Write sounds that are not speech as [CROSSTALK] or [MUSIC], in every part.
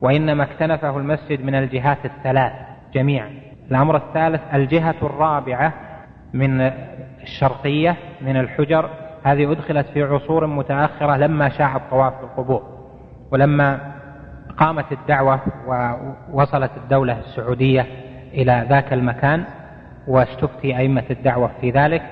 وإنما اكتنفه المسجد من الجهات الثلاث جميعا. الأمر الثالث الجهة الرابعة من الشرقية من الحجر. هذه أدخلت في عصور متأخرة لما شاع الطواف بالقبور ولما قامت الدعوة ووصلت الدولة السعودية إلى ذاك المكان واستفتي أئمة الدعوة في ذلك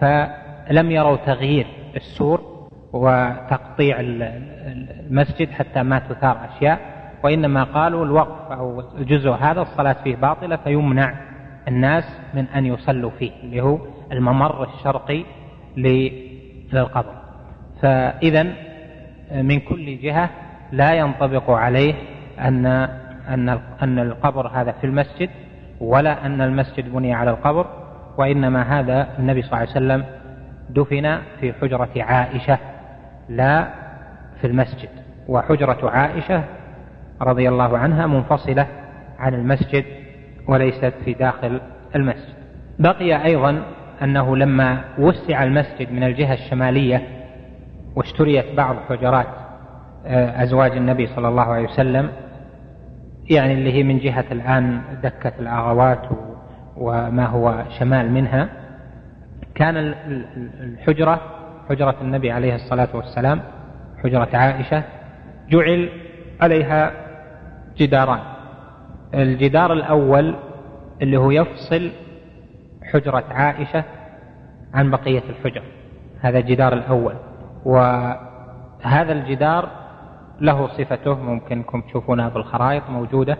فلم يروا تغيير السور وتقطيع المسجد حتى ما تثار أشياء. وإنما قالوا الوقف أو الجزء هذا الصلاة فيه باطلة فيمنع الناس من أن يصلوا فيه اللي هو الممر الشرقي للقبر. فإذا من كل جهة لا ينطبق عليه أن أن أن القبر هذا في المسجد ولا أن المسجد بني على القبر وإنما هذا النبي صلى الله عليه وسلم دفن في حجرة عائشة لا في المسجد. وحجرة عائشة رضي الله عنها منفصلة عن المسجد وليست في داخل المسجد. بقي أيضا أنه لما وسع المسجد من الجهة الشمالية واشتريت بعض حجرات آه، أزواج النبي صلى الله عليه وسلم يعني اللي هي من جهة الآن دكة الأغوات وما هو شمال منها كان الحجرة حجرة النبي عليه الصلاة والسلام حجرة عائشة جعل عليها جداران. الجدار الأول اللي هو يفصل حجرة عائشة عن بقية الحجر. هذا الجدار الأول. وهذا الجدار له صفته ممكنكم تشوفونها بالخرائط موجودة.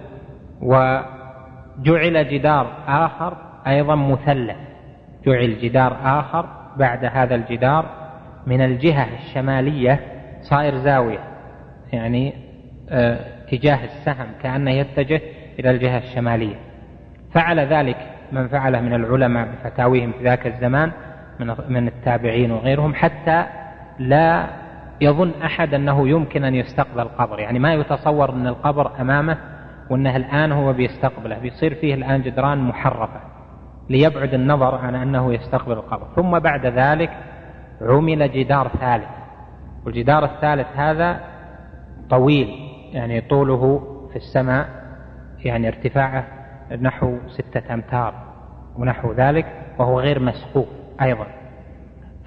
وجعل جدار آخر أيضا مثلث. جعل جدار آخر بعد هذا الجدار من الجهة الشمالية صاير زاوية. يعني آه اتجاه السهم كأنه يتجه إلى الجهة الشمالية. فعل ذلك من فعله من العلماء بفتاويهم في ذاك الزمان من من التابعين وغيرهم حتى لا يظن أحد أنه يمكن أن يستقبل القبر. يعني ما يتصور أن القبر أمامه وأنه الآن هو بيستقبله. بيصير فيه الآن جدران محرفة ليبعد النظر عن أنه يستقبل القبر. ثم بعد ذلك عمل جدار ثالث. والجدار الثالث هذا طويل. يعني طوله في السماء يعني ارتفاعه نحو ستة أمتار ونحو ذلك وهو غير مسقوف أيضا.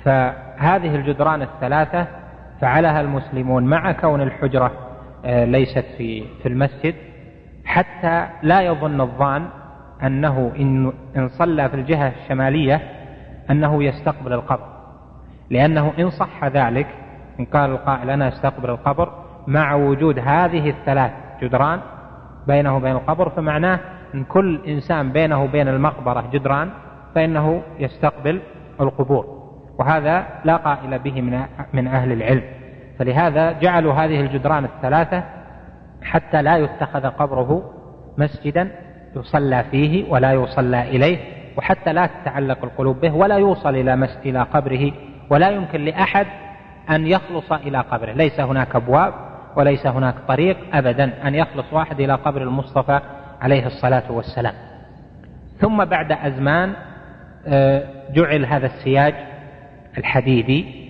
فهذه الجدران الثلاثة فعلها المسلمون مع كون الحجرة آه، ليست في في المسجد حتى لا يظن الظان أنه إن إن صلى في الجهة الشمالية أنه يستقبل القبر. لأنه إن صح ذلك إن قال القائل أنا أستقبل القبر مع وجود هذه الثلاث جدران بينه وبين القبر فمعناه أن كل إنسان بينه وبين المقبرة جدران فإنه يستقبل القبور. وهذا لا قائل به من من أهل العلم. فلهذا جعلوا هذه الجدران الثلاثة حتى لا يتخذ قبره مسجدا يصلى فيه ولا يصلى إليه وحتى لا تتعلق القلوب به ولا يوصل إلى إلى قبره ولا يمكن لأحد أن يخلص إلى قبره. ليس هناك أبواب وليس هناك طريق أبدا أن يخلص واحد إلى قبر المصطفى عليه الصلاة والسلام. ثم بعد أزمان آه، جعل هذا السياج الحديدي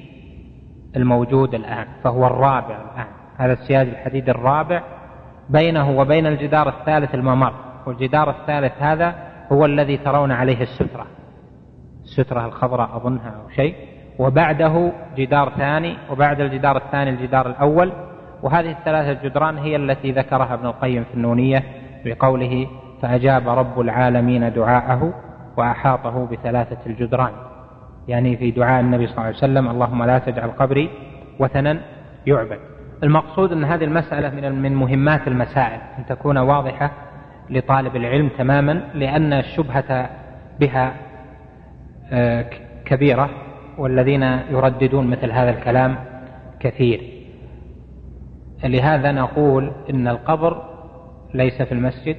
الموجود الآن فهو الرابع الآن. هذا السياج الحديدي الرابع بينه وبين الجدار الثالث الممر. والجدار الثالث هذا هو الذي ترون عليه السترة. السترة الخضراء أظنها أو شيء. وبعده جدار ثاني وبعد الجدار الثاني الجدار الأول وهذه الثلاثة جدران هي التي ذكرها ابن القيم في النونية بقوله فأجاب رب العالمين دعاءه وأحاطه بثلاثة الجدران. يعني في دعاء النبي صلى الله عليه وسلم اللهم لا تجعل قبري وثنا يعبد. المقصود أن هذه المسألة من من مهمات المسائل أن تكون واضحة لطالب العلم تماما لأن الشبهة بها آه، كبيرة والذين يرددون مثل هذا الكلام كثير. لهذا نقول إن القبر ليس في المسجد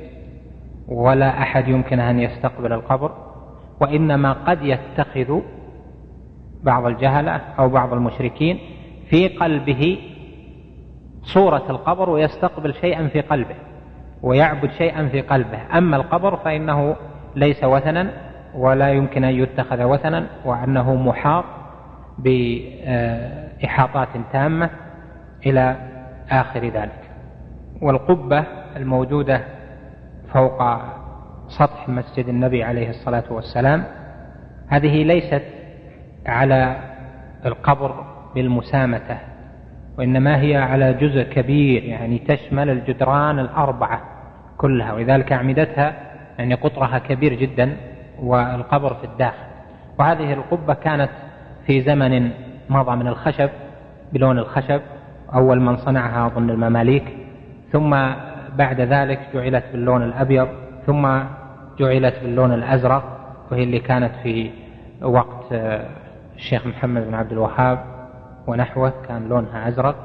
ولا أحد يمكن أن يستقبل القبر وإنما قد يتخذ بعض الجهلة أو بعض المشركين في قلبه صورة القبر ويستقبل شيئا في قلبه ويعبد شيئا في قلبه. أما القبر فإنه ليس وثنا ولا يمكن أن يتخذ وثنا وأنه محاط بإحاطات تامة إلى آخر ذلك. والقبة الموجودة فوق سطح مسجد النبي عليه الصلاة والسلام هذه ليست على القبر بالمسامة وإنما هي على جزء كبير يعني تشمل الجدران الأربعة كلها ولذلك أعمدتها يعني قطرها كبير جدا والقبر في الداخل. وهذه القبة كانت في زمن مضى من الخشب بلون الخشب أول من صنعها أظن المماليك ثم بعد ذلك جعلت باللون الأبيض ثم جعلت باللون الأزرق وهي اللي كانت في وقت الشيخ محمد بن عبد الوهاب ونحوه كان لونها أزرق.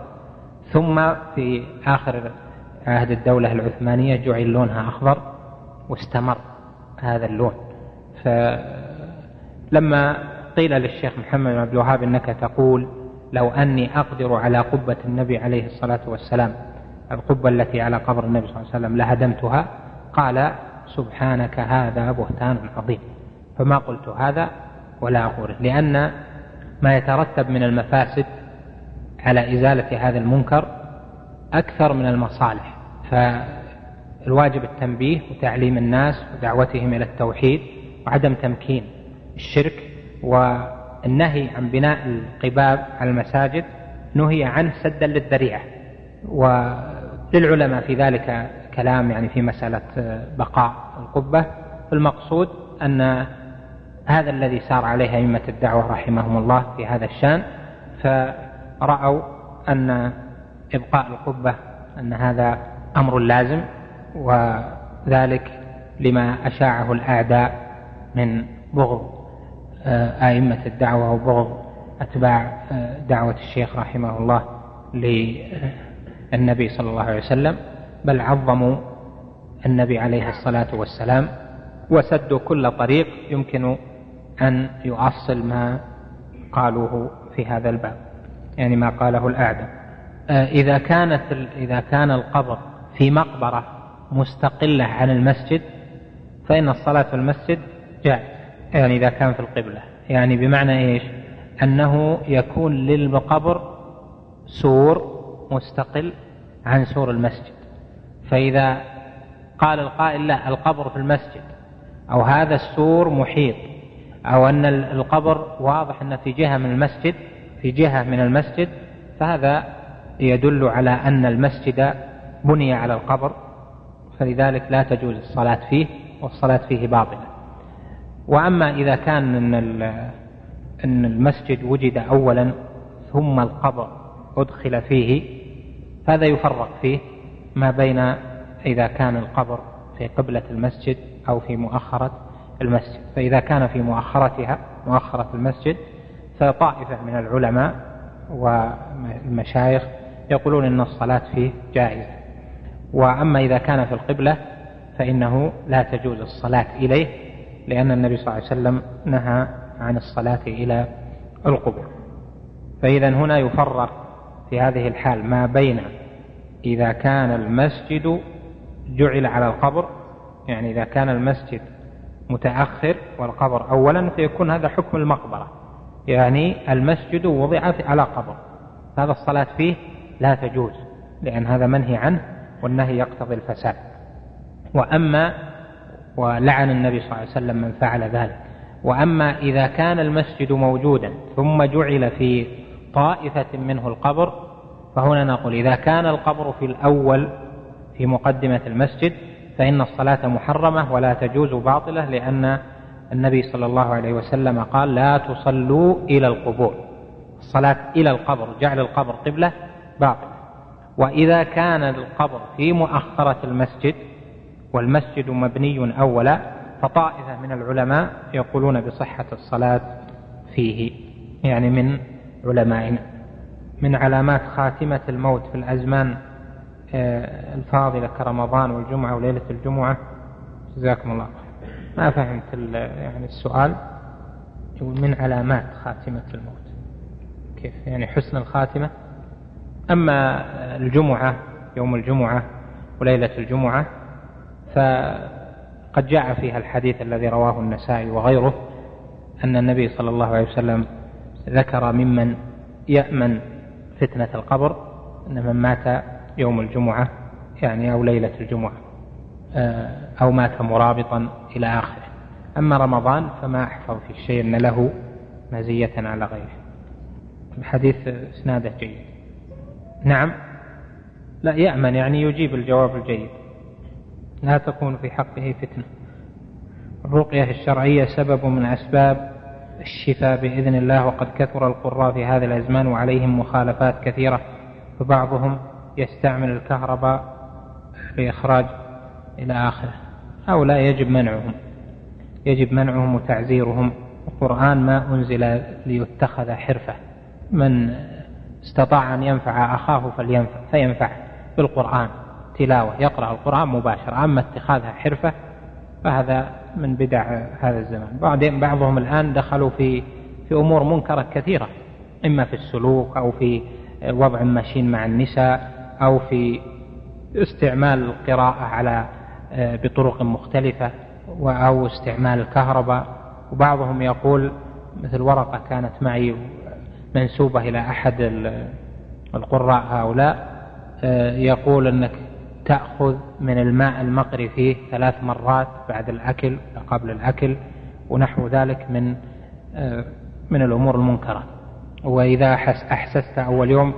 ثم في آخر عهد الدولة العثمانية جعل لونها أخضر واستمر هذا اللون. فلما قيل للشيخ محمد بن عبد الوهاب إنك تقول لو أني أقدر على قبة النبي عليه الصلاة والسلام القبة التي على قبر النبي صلى الله عليه وسلم لهدمتها قال سبحانك هذا بهتان عظيم. فما قلت هذا ولا اقوله لأن ما يترتب من المفاسد على إزالة هذا المنكر أكثر من المصالح. فالواجب التنبيه وتعليم الناس ودعوتهم إلى التوحيد وعدم تمكين الشرك والنهي عن بناء القباب على المساجد نهي عنه سدا للذريعة وللعلماء في ذلك كلام يعني في مسألة بقاء القبة. المقصود أن هذا الذي سار عليه أئمة الدعوة رحمهم الله في هذا الشأن فرأوا أن إبقاء القبة أن هذا أمر لازم وذلك لما أشاعه الأعداء من بغض. أئمة الدعوة وبغض أتباع آه، دعوة الشيخ رحمه الله للنبي صلى الله عليه وسلم بل عظموا النبي عليه الصلاة والسلام وسدوا كل طريق يمكن أن يؤصل ما قالوه في هذا الباب يعني ما قاله الأعداء. آه، إذا كانت إذا كان القبر في مقبرة مستقلة عن المسجد فإن الصلاة في المسجد جائزة. يعني إذا كان في القبلة. يعني بمعنى إيش؟ أنه يكون للقبر سور مستقل عن سور المسجد. فإذا قال القائل لا القبر في المسجد أو هذا السور محيط أو أن القبر واضح أنه في جهة من المسجد في جهة من المسجد فهذا يدل على أن المسجد بني على القبر. فلذلك لا تجوز الصلاة فيه والصلاة فيه باطلة. وأما إذا كان أن أن المسجد وجد أولا ثم القبر أدخل فيه هذا يفرق فيه ما بين إذا كان القبر في قبلة المسجد أو في مؤخرة المسجد. فإذا كان في مؤخرتها مؤخرة المسجد فطائفة من العلماء والمشايخ يقولون أن الصلاة فيه جائزة. وأما إذا كان في القبلة فإنه لا تجوز الصلاة إليه لأن النبي صلى الله عليه وسلم نهى عن الصلاة إلى القبور. فإذا هنا يفرق في هذه الحال ما بين إذا كان المسجد جعل على القبر يعني إذا كان المسجد متأخر والقبر أولا فيكون هذا حكم المقبرة. يعني المسجد وضع على قبر. هذا الصلاة فيه لا تجوز لأن هذا منهي عنه والنهي يقتضي الفساد. وأما ولعن النبي صلى الله عليه وسلم من فعل ذلك. وأما إذا كان المسجد موجودا ثم جعل في طائفة منه القبر فهنا نقول إذا كان القبر في الأول في مقدمة المسجد فإن الصلاة محرمة ولا تجوز باطلة لأن النبي صلى الله عليه وسلم قال لا تصلوا إلى القبور. الصلاة إلى القبر جعل القبر قبلة باطلة. وإذا كان القبر في مؤخرة المسجد والمسجد مبني أولا فطائفة من العلماء يقولون بصحة الصلاة فيه يعني من علمائنا. من علامات خاتمة الموت في الأزمان آه، الفاضلة كرمضان والجمعة وليلة الجمعة. جزاكم الله ما فهمت يعني السؤال. من علامات خاتمة الموت. كيف؟ يعني حسن الخاتمة. أما الجمعة يوم الجمعة وليلة الجمعة فقد جاء فيها الحديث الذي رواه النسائي وغيره أن النبي صلى الله عليه وسلم ذكر ممن يأمن فتنة القبر أن من مات يوم الجمعة يعني أو ليلة الجمعة آه، أو مات مرابطا إلى آخره. أما رمضان فما أحفظ في الشيء أن له مزية على غيره. الحديث إسناده جيد. نعم؟ لا يأمن يعني يجيب الجواب الجيد. لا تكون في حقه فتنة. الرقية الشرعية سبب من أسباب الشفاء بإذن الله وقد كثر القراء في هذا الأزمان وعليهم مخالفات كثيرة فبعضهم يستعمل الكهرباء لإخراج إلى آخره. هؤلاء يجب منعهم يجب منعهم وتعزيرهم. القرآن ما أنزل ليتخذ حرفة. من استطاع أن ينفع أخاه فلينفع فينفع بالقرآن. تلاوة يقرأ القرآن مباشرة. أما اتخاذها حرفة فهذا من بدع هذا الزمان. بعدين بعضهم الآن دخلوا في في أمور منكرة كثيرة إما في السلوك أو في وضع ماشين مع النساء أو في استعمال القراءة على بطرق مختلفة أو استعمال الكهرباء. وبعضهم يقول مثل ورقة كانت معي منسوبة إلى أحد القراء هؤلاء يقول أنك تأخذ من الماء المقري فيه ثلاث مرات بعد الأكل قبل الأكل ونحو ذلك من من الأمور المنكرة. وإذا أحسست أول يوم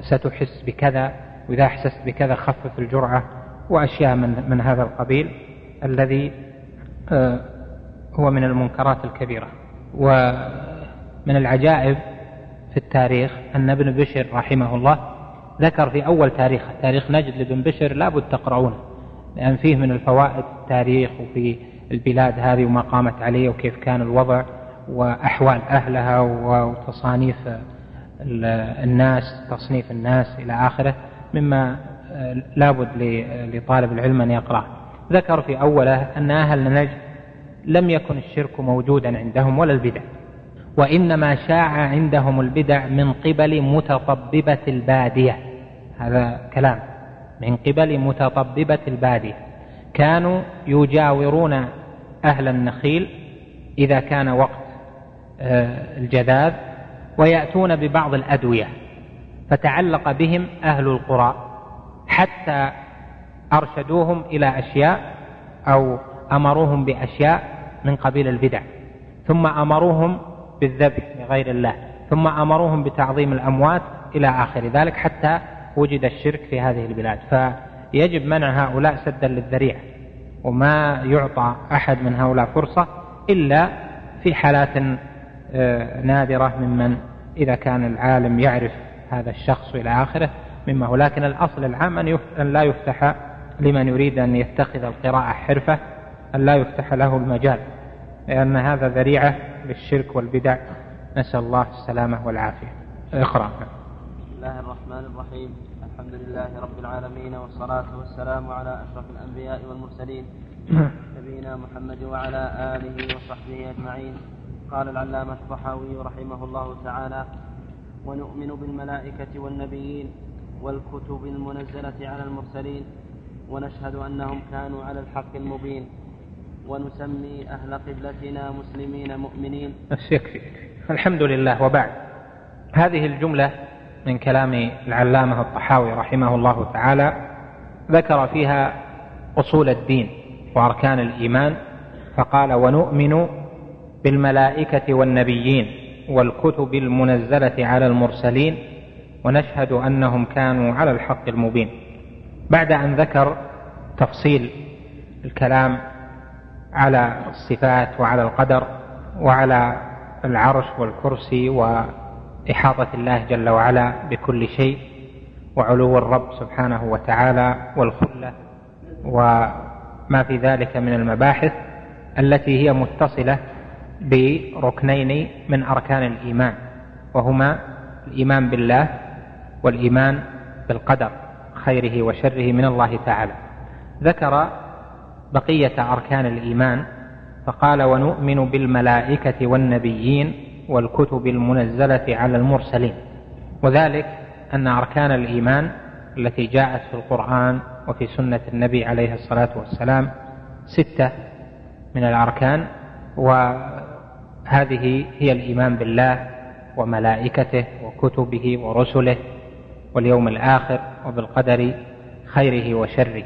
ستحس بكذا وإذا أحسست بكذا خفف الجرعة وأشياء من, من هذا القبيل الذي هو من المنكرات الكبيرة. ومن العجائب في التاريخ أن ابن بشر رحمه الله ذكر في أول تاريخ تاريخ نجد لابن بشر لابد تقرؤونه لأن فيه من الفوائد التاريخ وفي البلاد هذه وما قامت عليه وكيف كان الوضع وأحوال أهلها وتصانيف الناس تصنيف الناس إلى آخره مما لابد لطالب العلم أن يقرأ ذكر في أوله أن أهل نجد لم يكن الشرك موجودا عندهم ولا البدع وإنما شاع عندهم البدع من قبل متطببة البادية. هذا كلام من قبل متطببة البادية. كانوا يجاورون أهل النخيل إذا كان وقت آه، الجذاذ ويأتون ببعض الأدوية فتعلق بهم أهل القرى حتى أرشدوهم إلى أشياء أو أمروهم بأشياء من قبيل البدع. ثم أمروهم بالذبح لغير الله ثم أمروهم بتعظيم الأموات إلى آخر ذلك حتى وجد الشرك في هذه البلاد فيجب منع هؤلاء سدا للذريعة وما يعطى أحد من هؤلاء فرصة إلا في حالات آه، نادرة ممن إذا كان العالم يعرف هذا الشخص إلى آخره مما هو لكن الأصل العام أن لا يفتح لمن يريد أن يتخذ القراءة حرفة أن لا يفتح له المجال لأن هذا ذريعة للشرك والبدع. نسأل الله السلامة والعافية. اقرأ. بسم الله الرحمن الرحيم. الحمد لله رب العالمين والصلاة والسلام على أشرف الأنبياء والمرسلين [COUGHS] نبينا محمد وعلى آله وصحبه أجمعين. قال العلامة الطحاوي رحمه الله تعالى ونؤمن بالملائكة والنبيين والكتب المنزلة على المرسلين ونشهد أنهم كانوا على الحق المبين ونسمي أهل قبلتنا مسلمين مؤمنين. بس يكفي. الحمد لله. وبعد. هذه الجملة من كلام العلامة الطحاوي رحمه الله تعالى ذكر فيها أصول الدين وأركان الإيمان فقال ونؤمن بالملائكة والنبيين والكتب المنزلة على المرسلين ونشهد أنهم كانوا على الحق المبين. بعد أن ذكر تفصيل الكلام على الصفات وعلى القدر وعلى العرش والكرسي وإحاطة الله جل وعلا بكل شيء وعلو الرب سبحانه وتعالى والخلة وما في ذلك من المباحث التي هي متصلة بركنين من أركان الإيمان وهما الإيمان بالله والإيمان بالقدر خيره وشره من الله تعالى. ذكر بقية أركان الإيمان فقال ونؤمن بالملائكة والنبيين والكتب المنزلة على المرسلين. وذلك أن أركان الإيمان التي جاءت في القرآن وفي سنة النبي عليه الصلاة والسلام ستة من الأركان وهذه هي الإيمان بالله وملائكته وكتبه ورسله واليوم الآخر وبالقدر خيره وشره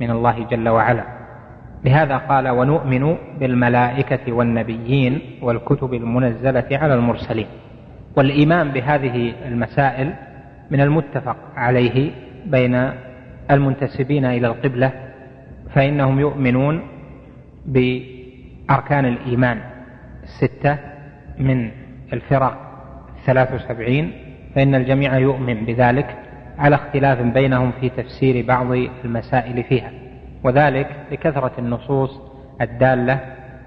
من الله جل وعلا. لهذا قال ونؤمن بالملائكة والنبيين والكتب المنزلة على المرسلين. والإيمان بهذه المسائل من المتفق عليه بين المنتسبين إلى القبلة فإنهم يؤمنون بأركان الإيمان الستة من الفرق الثلاث وسبعين فإن الجميع يؤمن بذلك على اختلاف بينهم في تفسير بعض المسائل فيها. وذلك لكثرة النصوص الدالة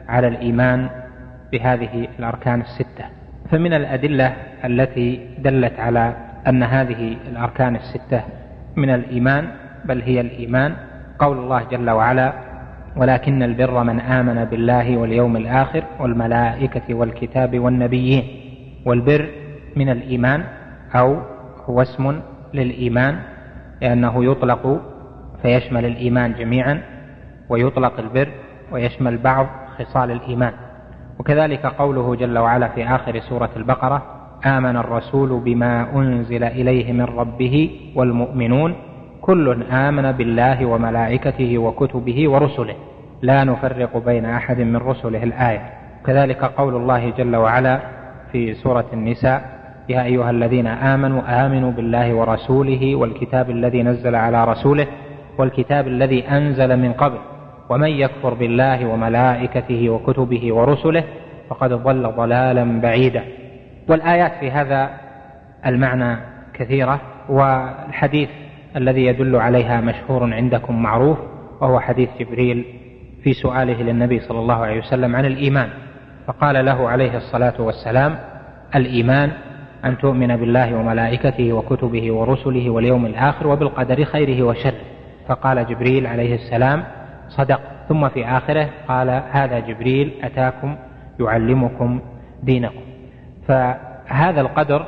على الإيمان بهذه الأركان الستة. فمن الأدلة التي دلت على أن هذه الأركان الستة من الإيمان بل هي الإيمان قول الله جل وعلا ولكن البر من آمن بالله واليوم الآخر والملائكة والكتاب والنبيين والبر من الإيمان أو هو اسم للإيمان لأنه يطلق فيشمل الإيمان جميعا ويطلق البر ويشمل بعض خصال الإيمان. وكذلك قوله جل وعلا في آخر سورة البقرة آمن الرسول بما أنزل إليه من ربه والمؤمنون كل آمن بالله وملائكته وكتبه ورسله. لا نفرق بين أحد من رسله الآية. كذلك قول الله جل وعلا في سورة النساء يا أيها الذين آمنوا آمنوا بالله ورسوله والكتاب الذي نزل على رسوله والكتاب الذي أنزل من قبل ومن يكفر بالله وملائكته وكتبه ورسله فقد ضل ضلالا بعيدا. والآيات في هذا المعنى كثيرة والحديث الذي يدل عليها مشهور عندكم معروف وهو حديث جبريل في سؤاله للنبي صلى الله عليه وسلم عن الإيمان. فقال له عليه الصلاة والسلام الإيمان أن تؤمن بالله وملائكته وكتبه ورسله واليوم الآخر وبالقدر خيره وشره. فقال جبريل عليه السلام صدق. ثم في آخره قال هذا جبريل أتاكم يعلمكم دينكم. فهذا القدر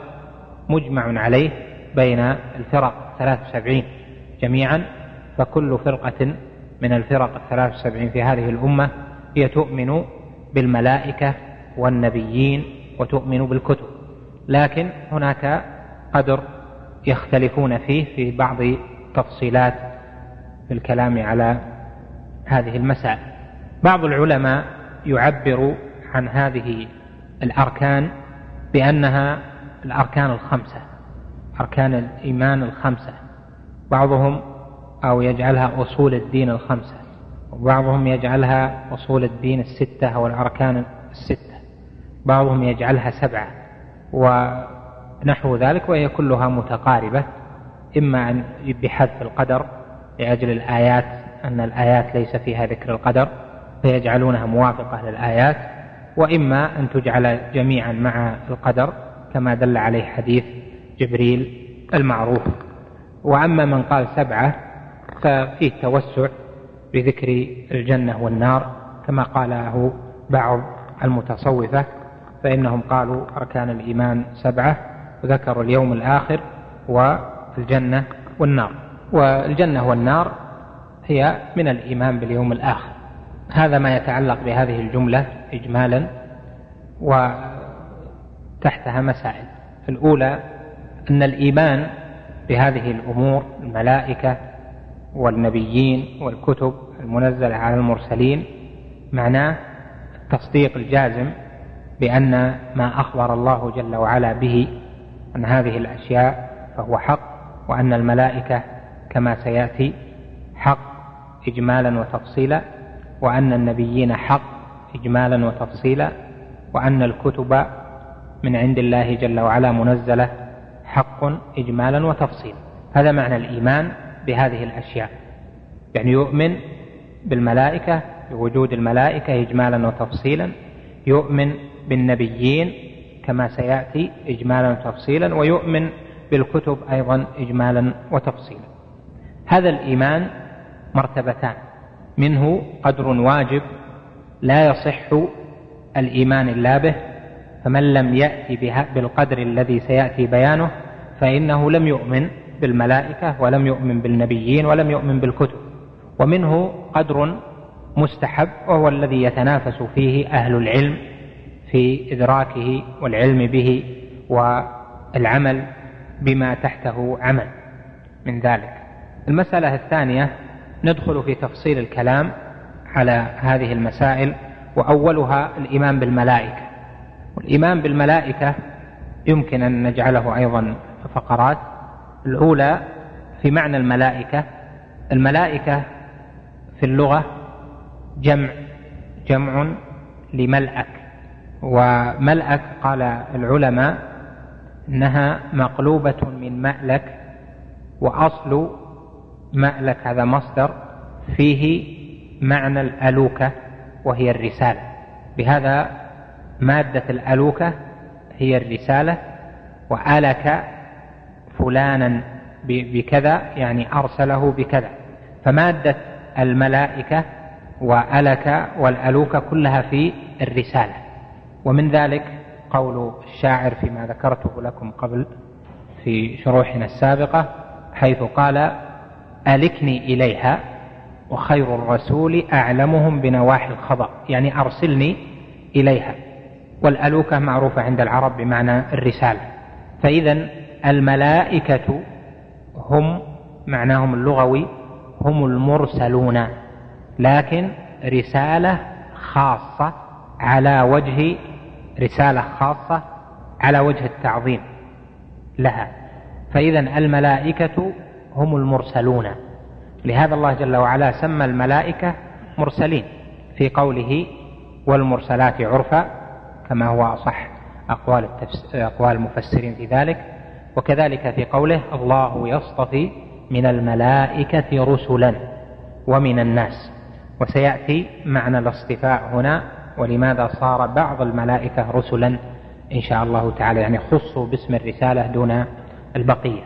مجمع عليه بين الفرق الثلاث وسبعين جميعا فكل فرقة من الفرق الثلاث وسبعين في هذه الأمة هي تؤمن بالملائكة والنبيين وتؤمن بالكتب. لكن هناك قدر يختلفون فيه في بعض تفصيلات في الكلام على هذه المسائل بعض العلماء يعبر عن هذه الأركان بأنها الأركان الخمسة أركان الإيمان الخمسة. بعضهم أو يجعلها أصول الدين الخمسة وبعضهم يجعلها أصول الدين الستة أو الأركان الستة. بعضهم يجعلها سبعة ونحو ذلك وهي كلها متقاربة إما أن بحذف القدر لأجل الآيات أن الآيات ليس فيها ذكر القدر فيجعلونها موافقة للآيات وإما أن تجعل جميعا مع القدر كما دل عليه حديث جبريل المعروف. وأما من قال سبعة ففيه توسع بذكر الجنة والنار كما قاله بعض المتصوفة فإنهم قالوا أركان الإيمان سبعة وذكروا اليوم الآخر والجنة والنار. والجنة والنار هي من الإيمان باليوم الآخر. هذا ما يتعلق بهذه الجملة إجمالا وتحتها مسائل. الأولى أن الإيمان بهذه الأمور الملائكة والنبيين والكتب المنزلة على المرسلين معناه التصديق الجازم بأن ما أخبر الله جل وعلا به عن هذه الأشياء فهو حق وأن الملائكة كما سيأتي حق إجمالا وتفصيلا وأن النبيين حق إجمالا وتفصيلا وأن الكتب من عند الله جل وعلا منزلة حق إجمالا وتفصيلا. هذا معنى الإيمان بهذه الأشياء. يعني يؤمن بالملائكة بوجود الملائكة إجمالا وتفصيلا يؤمن بالنبيين كما سيأتي إجمالا وتفصيلا ويؤمن بالكتب أيضا إجمالا وتفصيلا. هذا الإيمان مرتبتان. منه قدر واجب لا يصح الإيمان إلا به فمن لم يأتي بالقدر الذي سيأتي بيانه فإنه لم يؤمن بالملائكة ولم يؤمن بالنبيين ولم يؤمن بالكتب. ومنه قدر مستحب وهو الذي يتنافس فيه أهل العلم في إدراكه والعلم به والعمل بما تحته عمل من ذلك. المسألة الثانية ندخل في تفصيل الكلام على هذه المسائل وأولها الإيمان بالملائكة. والإيمان بالملائكة يمكن أن نجعله أيضا فقرات. الأولى في معنى الملائكة الملائكة في اللغة جمع جمع لملأك. وملأك قال العلماء إنها مقلوبة من مألك وأصل مألك هذا مصدر فيه معنى الألوكة وهي الرسالة. بهذا مادة الألوكة هي الرسالة وألك فلانا بكذا يعني أرسله بكذا. فمادة الملائكة وألك والألوك كلها في الرسالة. ومن ذلك قول الشاعر فيما ذكرته لكم قبل في شروحنا السابقة حيث قال ألكني إليها وخير الرسول أعلمهم بنواحي الخبر يعني أرسلني إليها. والألوكة معروفة عند العرب بمعنى الرسالة. فإذا الملائكة هم معناهم اللغوي هم المرسلون. لكن رسالة خاصة على وجه رسالة خاصة على وجه التعظيم لها. فإذا الملائكة هم المرسلون. لهذا الله جل وعلا سمى الملائكة مرسلين في قوله والمرسلات عرفا كما هو أصح أقوال, أقوال المفسرين في ذلك. وكذلك في قوله الله يصطفي من الملائكة رسلا ومن الناس. وسيأتي معنى الاصطفاء هنا ولماذا صار بعض الملائكة رسلا؟ إن شاء الله تعالى يعني خصوا باسم الرسالة دون البقية.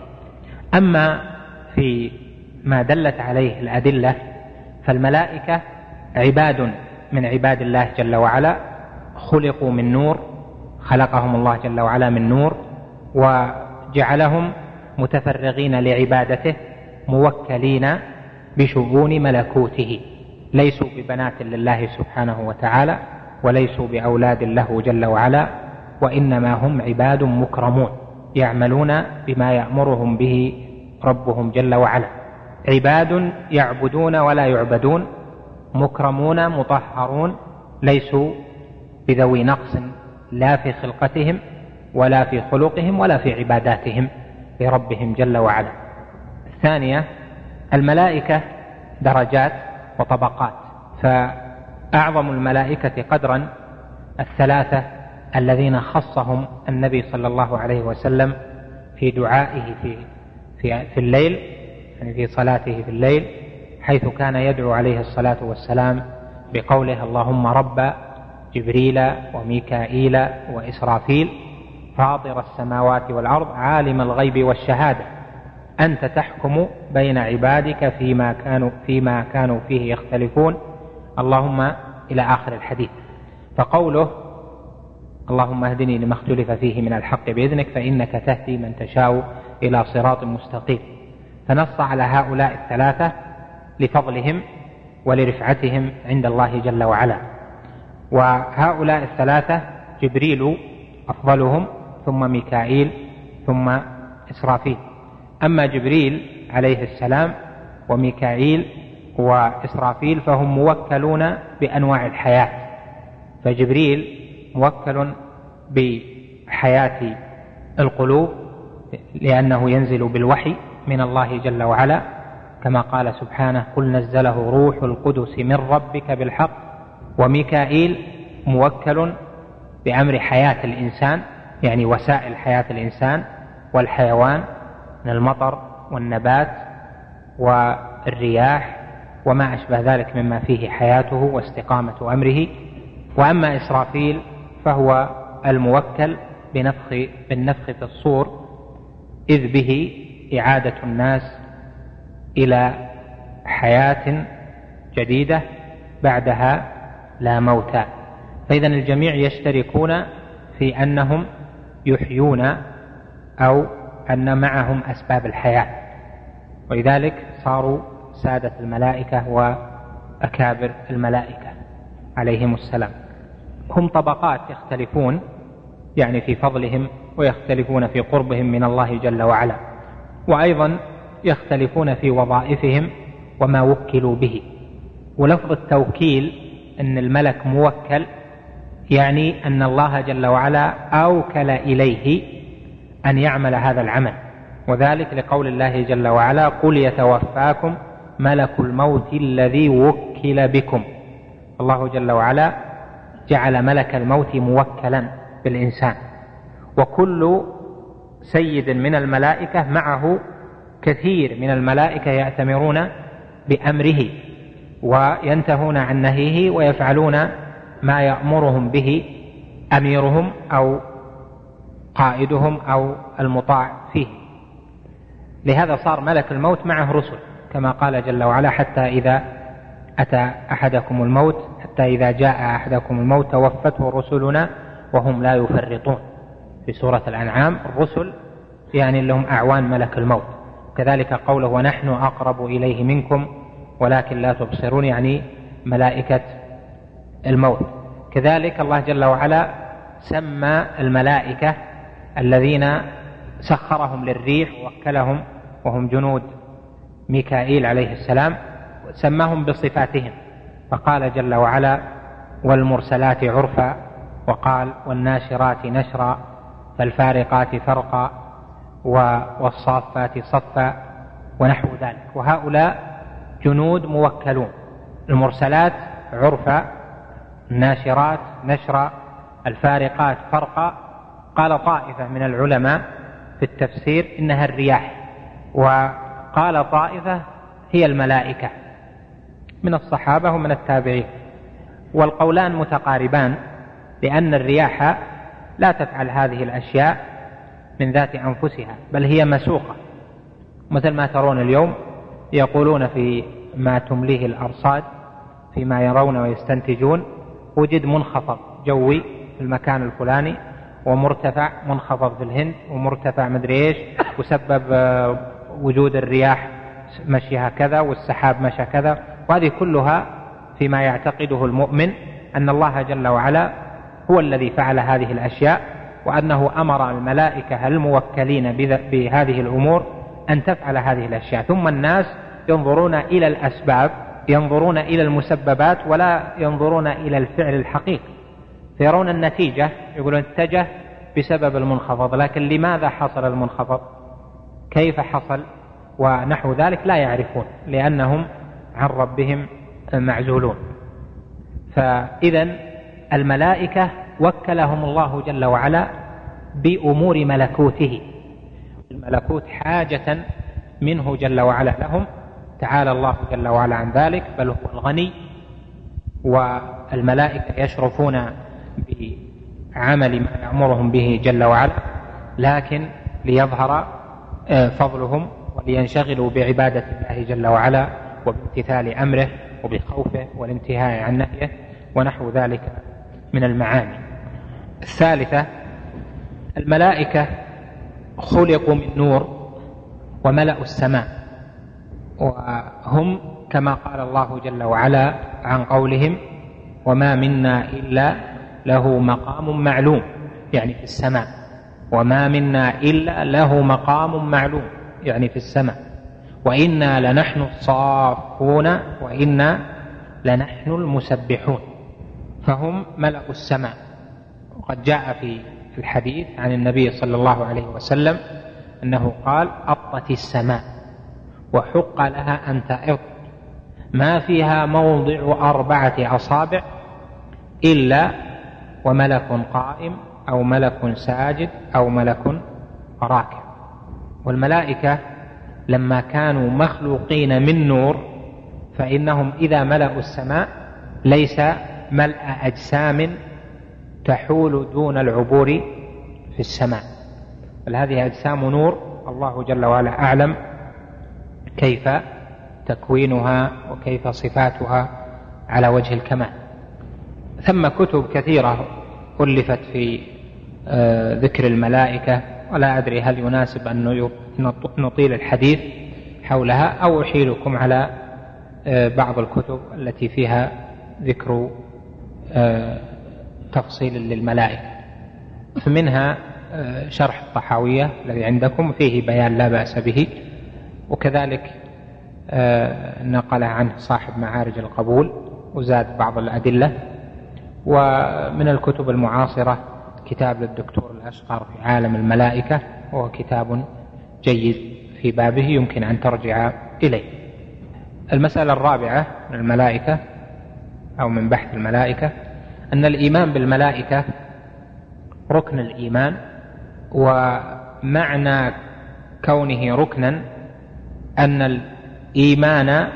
أما في ما دلت عليه الأدلة فالملائكة عباد من عباد الله جل وعلا خلقوا من نور خلقهم الله جل وعلا من نور وجعلهم متفرغين لعبادته موكلين بشؤون ملكوته. ليسوا ببنات لله سبحانه وتعالى وليسوا بأولاد له جل وعلا وإنما هم عباد مكرمون يعملون بما يأمرهم به ربهم جل وعلا. عباد يعبدون ولا يعبدون مكرمون مطهرون ليسوا بذوي نقص لا في خلقتهم ولا في خلقهم ولا في عباداتهم لربهم جل وعلا. الثانية الملائكة درجات وطبقات. فأعظم الملائكة قدرا الثلاثة الذين خصهم النبي صلى الله عليه وسلم في دعائه في في في الليل يعني في صلاته في الليل حيث كان يدعو عليه الصلاة والسلام بقوله اللهم رب جبريل وميكائيل وإسرافيل فاطر السماوات والأرض عالم الغيب والشهادة أنت تحكم بين عبادك فيما كانوا فيما كانوا فيه يختلفون اللهم إلى آخر الحديث. فقوله اللهم اهدني لما اختلف فيه من الحق بإذنك فإنك تهدي من تشاء إلى صراط مستقيم. فنص على هؤلاء الثلاثة لفضلهم ولرفعتهم عند الله جل وعلا. وهؤلاء الثلاثة جبريل أفضلهم ثم ميكائيل ثم إسرافيل. أما جبريل عليه السلام وميكائيل وإسرافيل فهم موكلون بأنواع الحياة. فجبريل موكل بحياة القلوب لأنه ينزل بالوحي من الله جل وعلا كما قال سبحانه قل نزله روح القدس من ربك بالحق وميكائيل موكل بأمر حياة الإنسان يعني وسائل حياة الإنسان والحيوان من المطر والنبات والرياح وما أشبه ذلك مما فيه حياته واستقامة أمره. وأما إسرافيل فهو الموكل بنفخ بالنفخ في الصور إذ به إعادة الناس إلى حياة جديدة بعدها لا موت. فاذا الجميع يشتركون في أنهم يحيون أو أن معهم أسباب الحياة. ولذلك صاروا سادة الملائكة وأكابر الملائكة عليهم السلام. هم طبقات يختلفون يعني في فضلهم ويختلفون في قربهم من الله جل وعلا وأيضا يختلفون في وظائفهم وما وكلوا به. ولفظ التوكيل إن الملك موكل يعني أن الله جل وعلا أوكل إليه أن يعمل هذا العمل. وذلك لقول الله جل وعلا قل يتوفاكم ملك الموت الذي وكل بكم الله جل وعلا جعل ملك الموت موكلا بالإنسان. وكل سيد من الملائكة معه كثير من الملائكة يأتمرون بأمره وينتهون عن نهيه ويفعلون ما يأمرهم به أميرهم أو قائدهم أو المطاع فيه. لهذا صار ملك الموت معه رسل كما قال جل وعلا حتى إذا أتى أحدكم الموت حتى إذا جاء أحدكم الموت توفته رسلنا وهم لا يفرطون. في سورة الأنعام الرسل يعني لهم أعوان ملك الموت. كذلك قوله ونحن أقرب إليه منكم ولكن لا تبصرون يعني ملائكة الموت. كذلك الله جل وعلا سمى الملائكة الذين سخرهم للريح ووكلهم وهم جنود ميكائيل عليه السلام سماهم بصفاتهم. فقال جل وعلا والمرسلات عرفا وقال والناشرات نشرا. فالفارقات فرقا والصافات صفا ونحو ذلك. وهؤلاء جنود موكلون. المرسلات عرفا الناشرات نشرا الفارقات فرقا. قال طائفة من العلماء في التفسير إنها الرياح. وقال طائفة هي الملائكة. من الصحابة ومن التابعين. والقولان متقاربان لأن الرياح لا تفعل هذه الأشياء من ذات أنفسها بل هي مسوقة. مثل ما ترون اليوم يقولون في ما تمليه الأرصاد فيما يرون ويستنتجون وجد منخفض جوي في المكان الفلاني ومرتفع منخفض في الهند ومرتفع مدري إيش وسبب آه، وجود الرياح مشي هكذا والسحاب مشى كذا. وهذه كلها فيما يعتقده المؤمن أن الله جل وعلا هو الذي فعل هذه الأشياء وأنه أمر الملائكة الموكلين بهذه الأمور أن تفعل هذه الأشياء. ثم الناس ينظرون إلى الأسباب ينظرون إلى المسببات ولا ينظرون إلى الفعل الحقيقي. فيرون النتيجة يقولون اتجه بسبب المنخفض. لكن لماذا حصل المنخفض؟ كيف حصل؟ ونحو ذلك لا يعرفون لأنهم عن ربهم معزولون. فإذا الملائكة وكلهم الله جل وعلا بأمور ملكوته. الملكوت حاجة منه جل وعلا لهم. تعالى الله جل وعلا عن ذلك. بل هو الغني. والملائكة يشرفون بعمل ما يأمرهم به جل وعلا. لكن ليظهر آه، فضلهم ولينشغلوا بعبادة الله جل وعلا وبامتثال أمره وبخوفه والانتهاء عن نهيه ونحو ذلك. من المعاني. الثالثة الملائكة خلقوا من نور وملأوا السماء وهم كما قال الله جل وعلا عن قولهم وما منا إلا له مقام معلوم يعني في السماء. وما منا إلا له مقام معلوم يعني في السماء. وإنا لنحن الصافون وإنا لنحن المسبحون. فهم ملأ السماء. وقد جاء في الحديث عن النبي صلى الله عليه وسلم أنه قال أطت السماء وحق لها أن تأط ما فيها موضع أربعة أصابع إلا وملك قائم أو ملك ساجد أو ملك راكع. والملائكة لما كانوا مخلوقين من نور فإنهم إذا ملأوا السماء ليس ملأ أجسام تحول دون العبور في السماء. بل هذه أجسام نور الله جل وعلا أعلم كيف تكوينها وكيف صفاتها على وجه الكمال. ثم كتب كثيرة ألفت في آه، ذكر الملائكة ولا أدري هل يناسب أن نطيل الحديث حولها أو أحيلكم على آه، بعض الكتب التي فيها ذكر تفصيل للملائكة. فمنها شرح الطحاوية الذي عندكم فيه بيان لا بأس به. وكذلك آه، نقل عنه صاحب معارج القبول وزاد بعض الأدلة. ومن الكتب المعاصرة كتاب للدكتور الأشقر في عالم الملائكة وهو كتاب جيد في بابه يمكن أن ترجع إليه. المسألة الرابعة من الملائكة أو من بحث الملائكة أن الإيمان بالملائكة ركن الإيمان ومعنى كونه ركنا أن الإيمان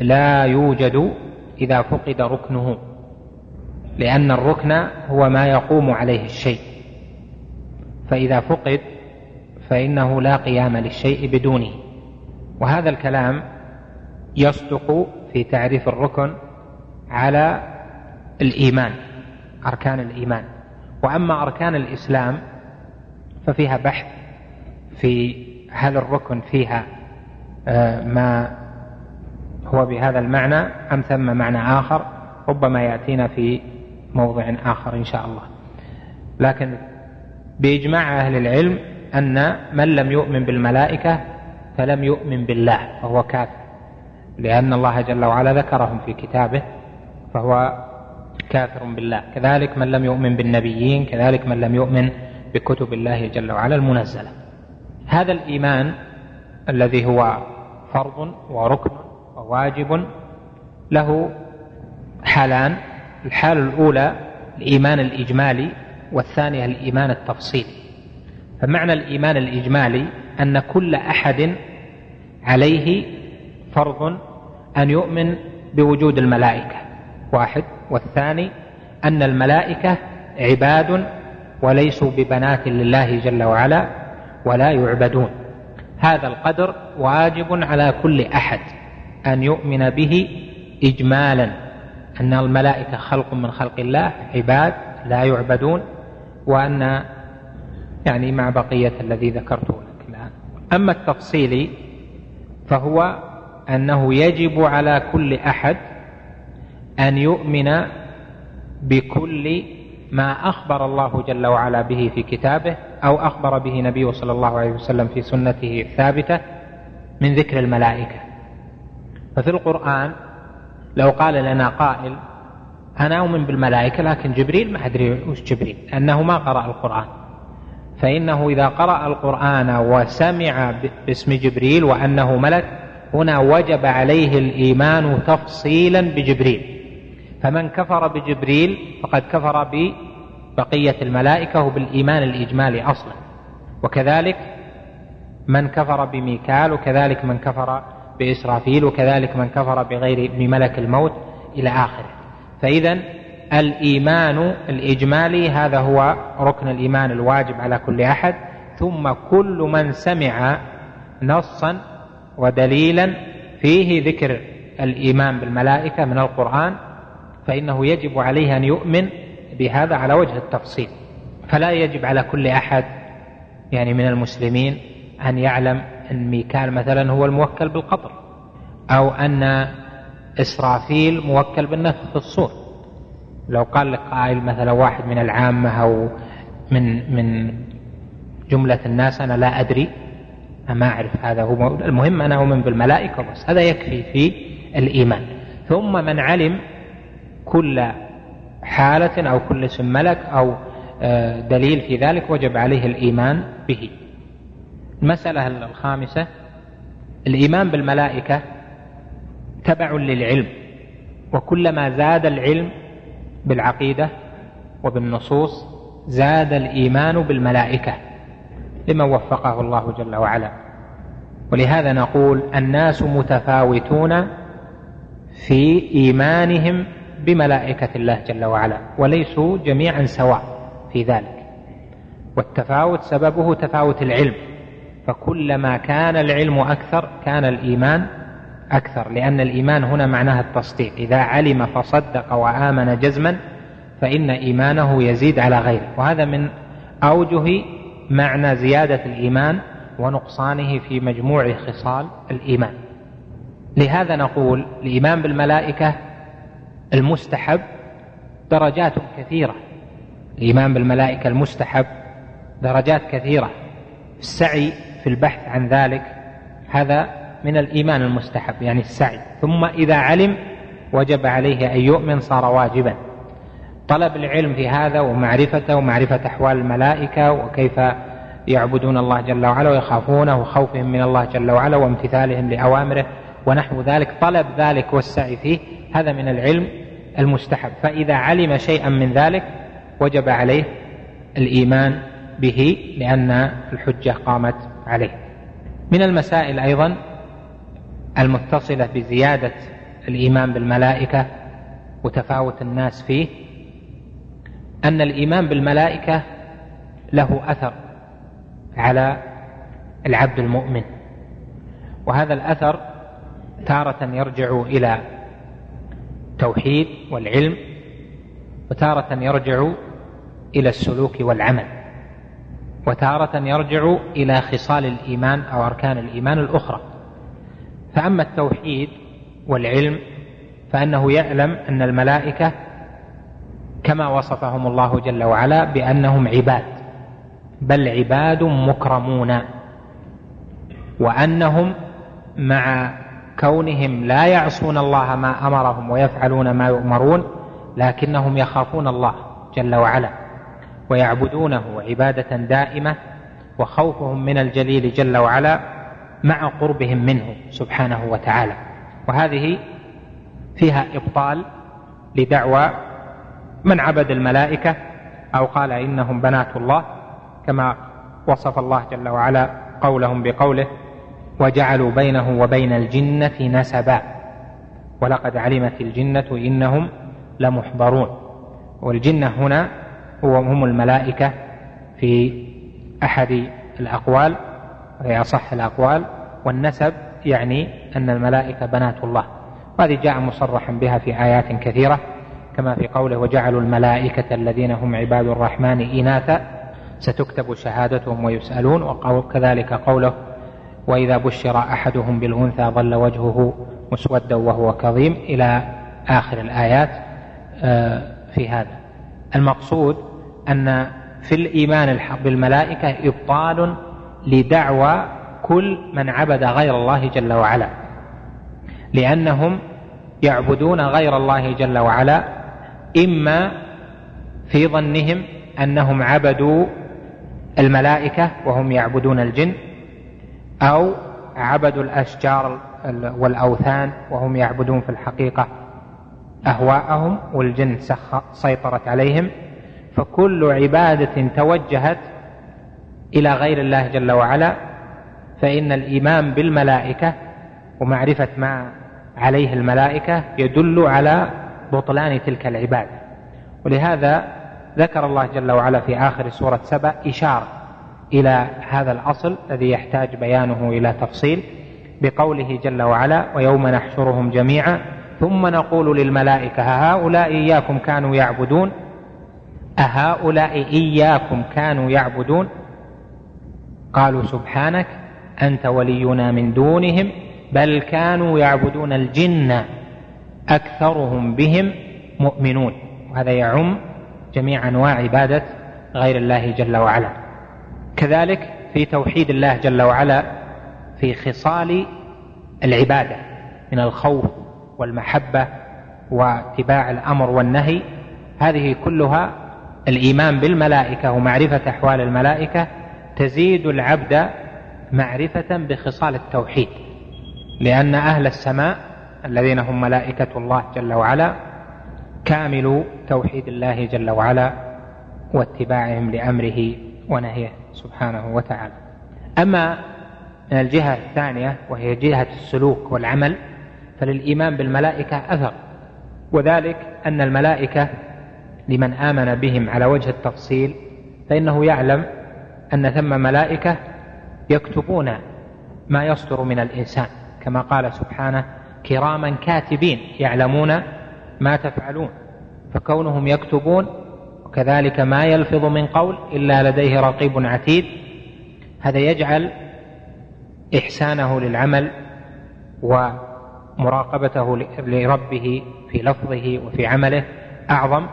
لا يوجد إذا فقد ركنه لأن الركن هو ما يقوم عليه الشيء. فإذا فقد فإنه لا قيام للشيء بدونه. وهذا الكلام يصدق في تعريف الركن على الإيمان أركان الإيمان. وأما أركان الإسلام ففيها بحث في هل الركن فيها آه، ما هو بهذا المعنى أم ثم معنى آخر ربما يأتينا في موضع آخر إن شاء الله. لكن بإجماع أهل العلم أن من لم يؤمن بالملائكة فلم يؤمن بالله فهو كافر. لأن الله جل وعلا ذكرهم في كتابه فهو كافر بالله. كذلك من لم يؤمن بالنبيين كذلك من لم يؤمن بكتب الله جل وعلا المنزلة. هذا الإيمان الذي هو فرض وركن وواجب له حالان. الحالة الأولى الإيمان الإجمالي والثانية الإيمان التفصيلي. فمعنى الإيمان الإجمالي أن كل أحد عليه فرض أن يؤمن بوجود الملائكة. واحد. والثاني أن الملائكة عباد وليسوا ببنات لله جل وعلا ولا يعبدون. هذا القدر واجب على كل أحد أن يؤمن به إجمالا أن الملائكة خلق من خلق الله عباد لا يعبدون وأن يعني مع بقية الذي ذكرته لك الآن. أما التفصيلي فهو أنه يجب على كل أحد أن يؤمن بكل ما أخبر الله جل وعلا به في كتابه أو أخبر به نبيه صلى الله عليه وسلم في سنته الثابتة من ذكر الملائكة. ففي القرآن لو قال لنا قائل أنا أؤمن بالملائكة لكن جبريل ما أدري وش جبريل أنه ما قرأ القرآن. فإنه إذا قرأ القرآن وسمع باسم جبريل وأنه ملك هنا وجب عليه الإيمان تفصيلا بجبريل. فمن كفر بجبريل فقد كفر ببقية الملائكة وبالإيمان الإجمالي أصلا. وكذلك من كفر بميكال وكذلك من كفر بإسرافيل وكذلك من كفر بغير بملك الموت إلى آخره. فإذا الإيمان الإجمالي هذا هو ركن الإيمان الواجب على كل أحد. ثم كل من سمع نصا ودليلا فيه ذكر الإيمان بالملائكة من القرآن فإنه يجب عليه أن يؤمن بهذا على وجه التفصيل. فلا يجب على كل أحد يعني من المسلمين أن يعلم أن ميكال مثلا هو الموكل بالقطر أو أن إسرافيل موكل بالنفخ في الصور. لو قال لك قائل مثلا واحد من العامة أو من من جملة الناس أنا لا أدري ما أعرف هذا هو المهم أنا أؤمن بالملائكة بس هذا يكفي في الإيمان. ثم من علم كل حالة أو كل اسم ملك أو آه، دليل في ذلك وجب عليه الإيمان به. المسألة الخامسة الإيمان بالملائكة تبع للعلم وكلما زاد العلم بالعقيدة وبالنصوص زاد الإيمان بالملائكة لمن وفقه الله جل وعلا. ولهذا نقول الناس متفاوتون في إيمانهم بملائكة الله جل وعلا وليسوا جميعا سواء في ذلك. والتفاوت سببه تفاوت العلم. فكلما كان العلم أكثر كان الإيمان أكثر لأن الإيمان هنا معناه التصديق. إذا علم فصدق وآمن جزما فإن إيمانه يزيد على غيره. وهذا من أوجه معنى زيادة الإيمان ونقصانه في مجموع خصال الإيمان. لهذا نقول الإيمان بالملائكة المستحب درجات كثيرة. الإيمان بالملائكة المستحب درجات كثيرة. السعي في البحث عن ذلك هذا من الإيمان المستحب يعني السعي. ثم إذا علم وجب عليه أن يؤمن صار واجبا. طلب العلم في هذا ومعرفته ومعرفة أحوال الملائكة وكيف يعبدون الله جل وعلا ويخافونه وخوفهم من الله جل وعلا وامتثالهم لأوامره ونحو ذلك طلب ذلك والسعي فيه هذا من العلم المستحب. فإذا علم شيئا من ذلك وجب عليه الإيمان به لأن الحجة قامت عليه. من المسائل أيضا المتصلة بزيادة الإيمان بالملائكة وتفاوت الناس فيه أن الإيمان بالملائكة له أثر على العبد المؤمن. وهذا الأثر تارة يرجع إلى التوحيد والعلم وتارة يرجع إلى السلوك والعمل وتارة يرجع إلى خصال الإيمان أو أركان الإيمان الأخرى. فأما التوحيد والعلم فأنه يعلم أن الملائكة كما وصفهم الله جل وعلا بأنهم عباد بل عباد مكرمون وأنهم مع كونهم لا يعصون الله ما أمرهم ويفعلون ما يؤمرون لكنهم يخافون الله جل وعلا ويعبدونه عبادة دائمة وخوفهم من الجليل جل وعلا مع قربهم منه سبحانه وتعالى. وهذه فيها إبطال لدعوى من عبد الملائكة أو قال إنهم بنات الله كما وصف الله جل وعلا قولهم بقوله وجعلوا بينه وبين الجنة نسبا. ولقد علمت الجنة إنهم لمحضرون. والجنة هنا هو هم الملائكة في أحد الأقوال وهي أصح الأقوال والنسب يعني أن الملائكة بنات الله. وهذه جاء مصرحا بها في آيات كثيرة كما في قوله وجعلوا الملائكة الذين هم عباد الرحمن إناثا. ستكتب شهادتهم ويسألون وكذلك قوله وإذا بشر أحدهم بالأنثى ظل وجهه مسودا وهو كظيم إلى آخر الآيات آه، في هذا. المقصود أن في الإيمان بالملائكة إبطال لدعوى كل من عبد غير الله جل وعلا. لأنهم يعبدون غير الله جل وعلا إما في ظنهم أنهم عبدوا الملائكة وهم يعبدون الجن أو عبدوا الأشجار والأوثان وهم يعبدون في الحقيقة أهواءهم والجن سيطرت عليهم فكل عبادة توجهت إلى غير الله جل وعلا فإن الإيمان بالملائكة ومعرفة ما عليه الملائكة يدل على بطلان تلك العبادة. ولهذا ذكر الله جل وعلا في آخر سورة سبأ إشارة إلى هذا الأصل الذي يحتاج بيانه إلى تفصيل بقوله جل وعلا ويوم نحشرهم جميعا ثم نقول للملائكة أهؤلاء إياكم كانوا يعبدون؟ أهؤلاء إياكم كانوا يعبدون؟ قالوا سبحانك أنت ولينا من دونهم بل كانوا يعبدون الجن أكثرهم بهم مؤمنون. وهذا يعم جميع أنواع عبادة غير الله جل وعلا. كذلك في توحيد الله جل وعلا في خصال العبادة من الخوف والمحبة واتباع الأمر والنهي هذه كلها الإيمان بالملائكة ومعرفة أحوال الملائكة تزيد العبد معرفة بخصال التوحيد لأن أهل السماء الذين هم ملائكة الله جل وعلا كاملوا توحيد الله جل وعلا واتباعهم لأمره ونهيه. سبحانه وتعالى. أما من الجهة الثانية وهي جهة السلوك والعمل فللإيمان بالملائكة أثر. وذلك أن الملائكة لمن آمن بهم على وجه التفصيل فإنه يعلم أن ثم ملائكة يكتبون ما يصدر من الإنسان. كما قال سبحانه كراما كاتبين يعلمون ما تفعلون. فكونهم يكتبون وكذلك ما يلفظ من قول إلا لديه رقيب عتيد هذا يجعل إحسانه للعمل ومراقبته لربه في لفظه وفي عمله أعظم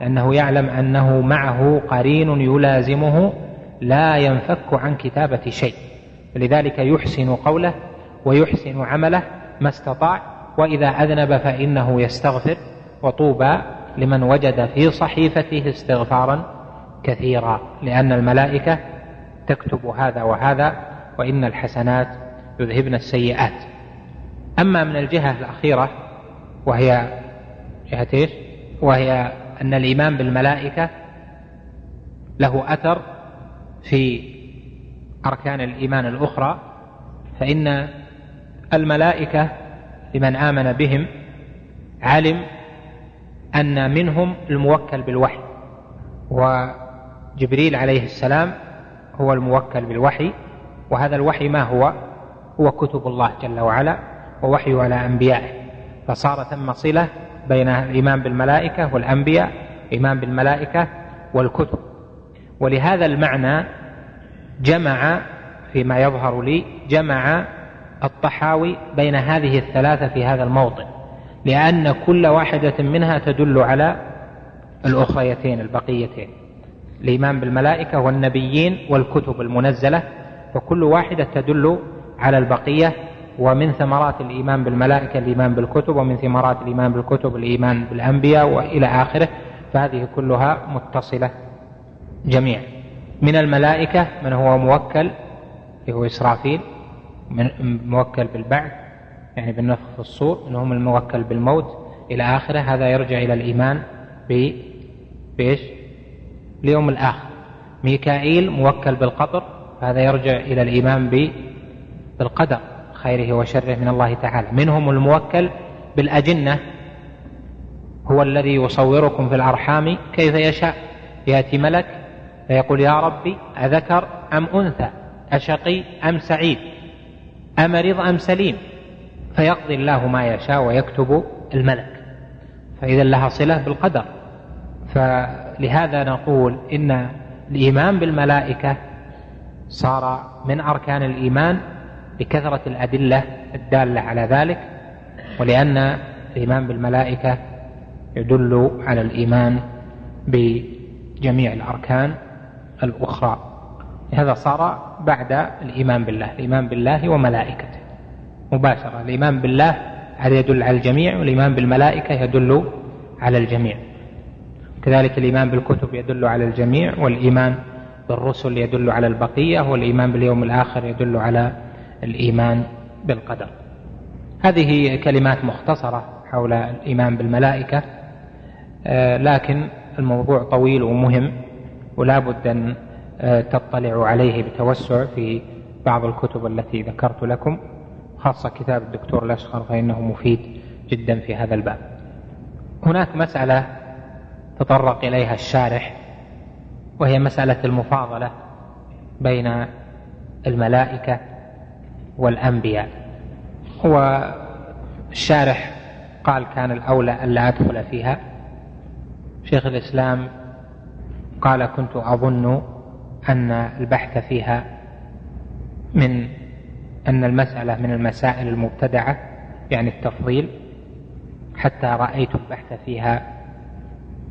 لأنه يعلم أنه معه قرين يلازمه لا ينفك عن كتابة شيء. لذلك يحسن قوله ويحسن عمله ما استطاع وإذا أذنب فإنه يستغفر وطوبى لمن وجد في صحيفته استغفارا كثيرا لأن الملائكة تكتب هذا وهذا وإن الحسنات يذهبن السيئات أما من الجهة الأخيرة وهي جهة إيش؟ وهي أن الإيمان بالملائكة له أثر في أركان الإيمان الأخرى فإن الملائكة لمن آمن بهم علم أن منهم الموكل بالوحي. وجبريل عليه السلام هو الموكل بالوحي. وهذا الوحي ما هو؟ هو كتب الله جل وعلا ووحي على أنبيائه. فصار ثم صلة بين الإيمان بالملائكة والأنبياء الإيمان بالملائكة والكتب. ولهذا المعنى جمع فيما يظهر لي جمع الطحاوي بين هذه الثلاثة في هذا الموطن لأن كل واحدة منها تدل على الأخريتين البقيتين. الإيمان بالملائكة والنبيين والكتب المنزلة فكل واحدة تدل على البقية ومن ثمرات الإيمان بالملائكة الإيمان بالكتب ومن ثمرات الإيمان بالكتب الإيمان بالأنبياء وإلى آخره. فهذه كلها متصلة جميعا. من الملائكة من هو موكل هو إسرافيل من موكل بالبعث يعني بالنفخ في الصور منهم الموكل بالموت إلى آخره. هذا يرجع إلى الإيمان ب بإيش؟ اليوم الآخر. ميكائيل موكل بالقطر هذا يرجع إلى الإيمان بالقدر خيره وشره من الله تعالى. منهم الموكل بالأجنة هو الذي يصوركم في الأرحام كيف يشاء. يأتي ملك فيقول يا ربي أذكر أم أنثى؟ أشقي أم سعيد؟ أمرض أم سليم؟ فيقضي الله ما يشاء ويكتب الملك. فإذا لها صلة بالقدر. فلهذا نقول إن الإيمان بالملائكة صار من أركان الإيمان بكثرة الأدلة الدالة على ذلك ولأن الإيمان بالملائكة يدل على الإيمان بجميع الأركان الأخرى. هذا صار بعد الإيمان بالله الإيمان بالله وملائكته. مباشرة. الإيمان بالله هذا يدل على الجميع والإيمان بالملائكة يدل على الجميع. كذلك الإيمان بالكتب يدل على الجميع والإيمان بالرسل يدل على البقية والإيمان باليوم الآخر يدل على الإيمان بالقدر. هذه كلمات مختصرة حول الإيمان بالملائكة آه، لكن الموضوع طويل ومهم ولا بد أن آه، تطلعوا عليه بتوسع في بعض الكتب التي ذكرت لكم. خاصة كتاب الدكتور الأشخر فإنه مفيد جدا في هذا الباب. هناك مسألة تطرق إليها الشارح وهي مسألة المفاضلة بين الملائكة والأنبياء. هو الشارح قال كان الأولى ألا أدخل فيها. شيخ الإسلام قال كنت أظن أن البحث فيها من أن المسألة من المسائل المبتدعة يعني التفضيل حتى رأيت البحث فيها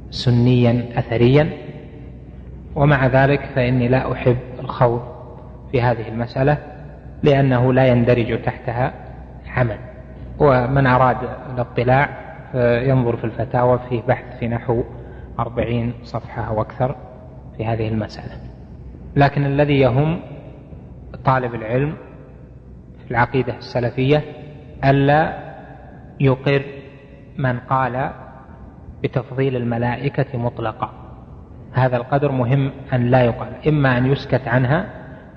سنيا أثريا. ومع ذلك فإني لا أحب الخوض في هذه المسألة لأنه لا يندرج تحتها عمل. ومن أراد الاطلاع ينظر في الفتاوى فيه بحث في نحو أربعين صفحة أو أكثر في هذه المسألة. لكن الذي يهم طالب العلم في العقيدة السلفية ألا يقر من قال بتفضيل الملائكة مطلقا هذا القدر مهم أن لا يقال إما أن يسكت عنها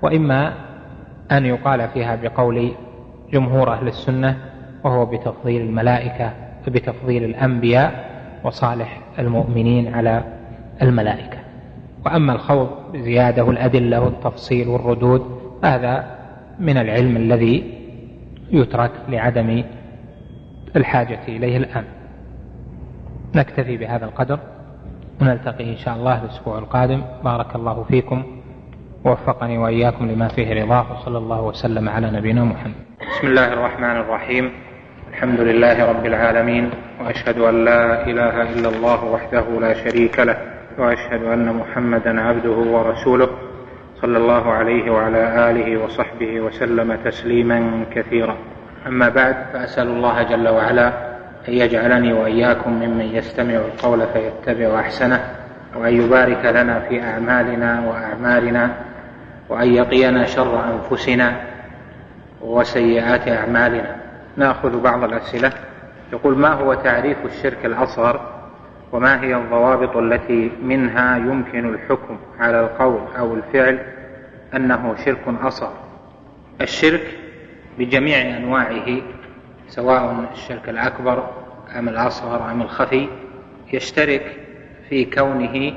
وإما أن يقال فيها بقول جمهور أهل السنة وهو بتفضيل الملائكة بتفضيل الأنبياء وصالح المؤمنين على الملائكة. وأما الخوض بزيادة الأدلة والتفصيل والردود هذا من العلم الذي يترك لعدم الحاجة إليه الآن. نكتفي بهذا القدر ونلتقي إن شاء الله الأسبوع القادم. بارك الله فيكم ووفقني وإياكم لما فيه رضاه. وصلى الله وسلم على نبينا محمد. بسم الله الرحمن الرحيم. الحمد لله رب العالمين. وأشهد أن لا إله إلا الله وحده لا شريك له. وأشهد أن محمدا عبده ورسوله. صلى الله عليه وعلى آله وصحبه وسلم تسليما كثيرا. أما بعد فأسأل الله جل وعلا أن يجعلني وإياكم ممن يستمع القول فيتبع أحسنه وأن يبارك لنا في أعمالنا واعمالنا وأن يقينا شر أنفسنا وسيئات أعمالنا. نأخذ بعض الأسئلة. يقول ما هو تعريف الشرك الأصغر؟ وما هي الضوابط التي منها يمكن الحكم على القول أو الفعل أنه شرك أصغر؟ الشرك بجميع أنواعه سواء الشرك الأكبر أم الأصغر أم الخفي يشترك في كونه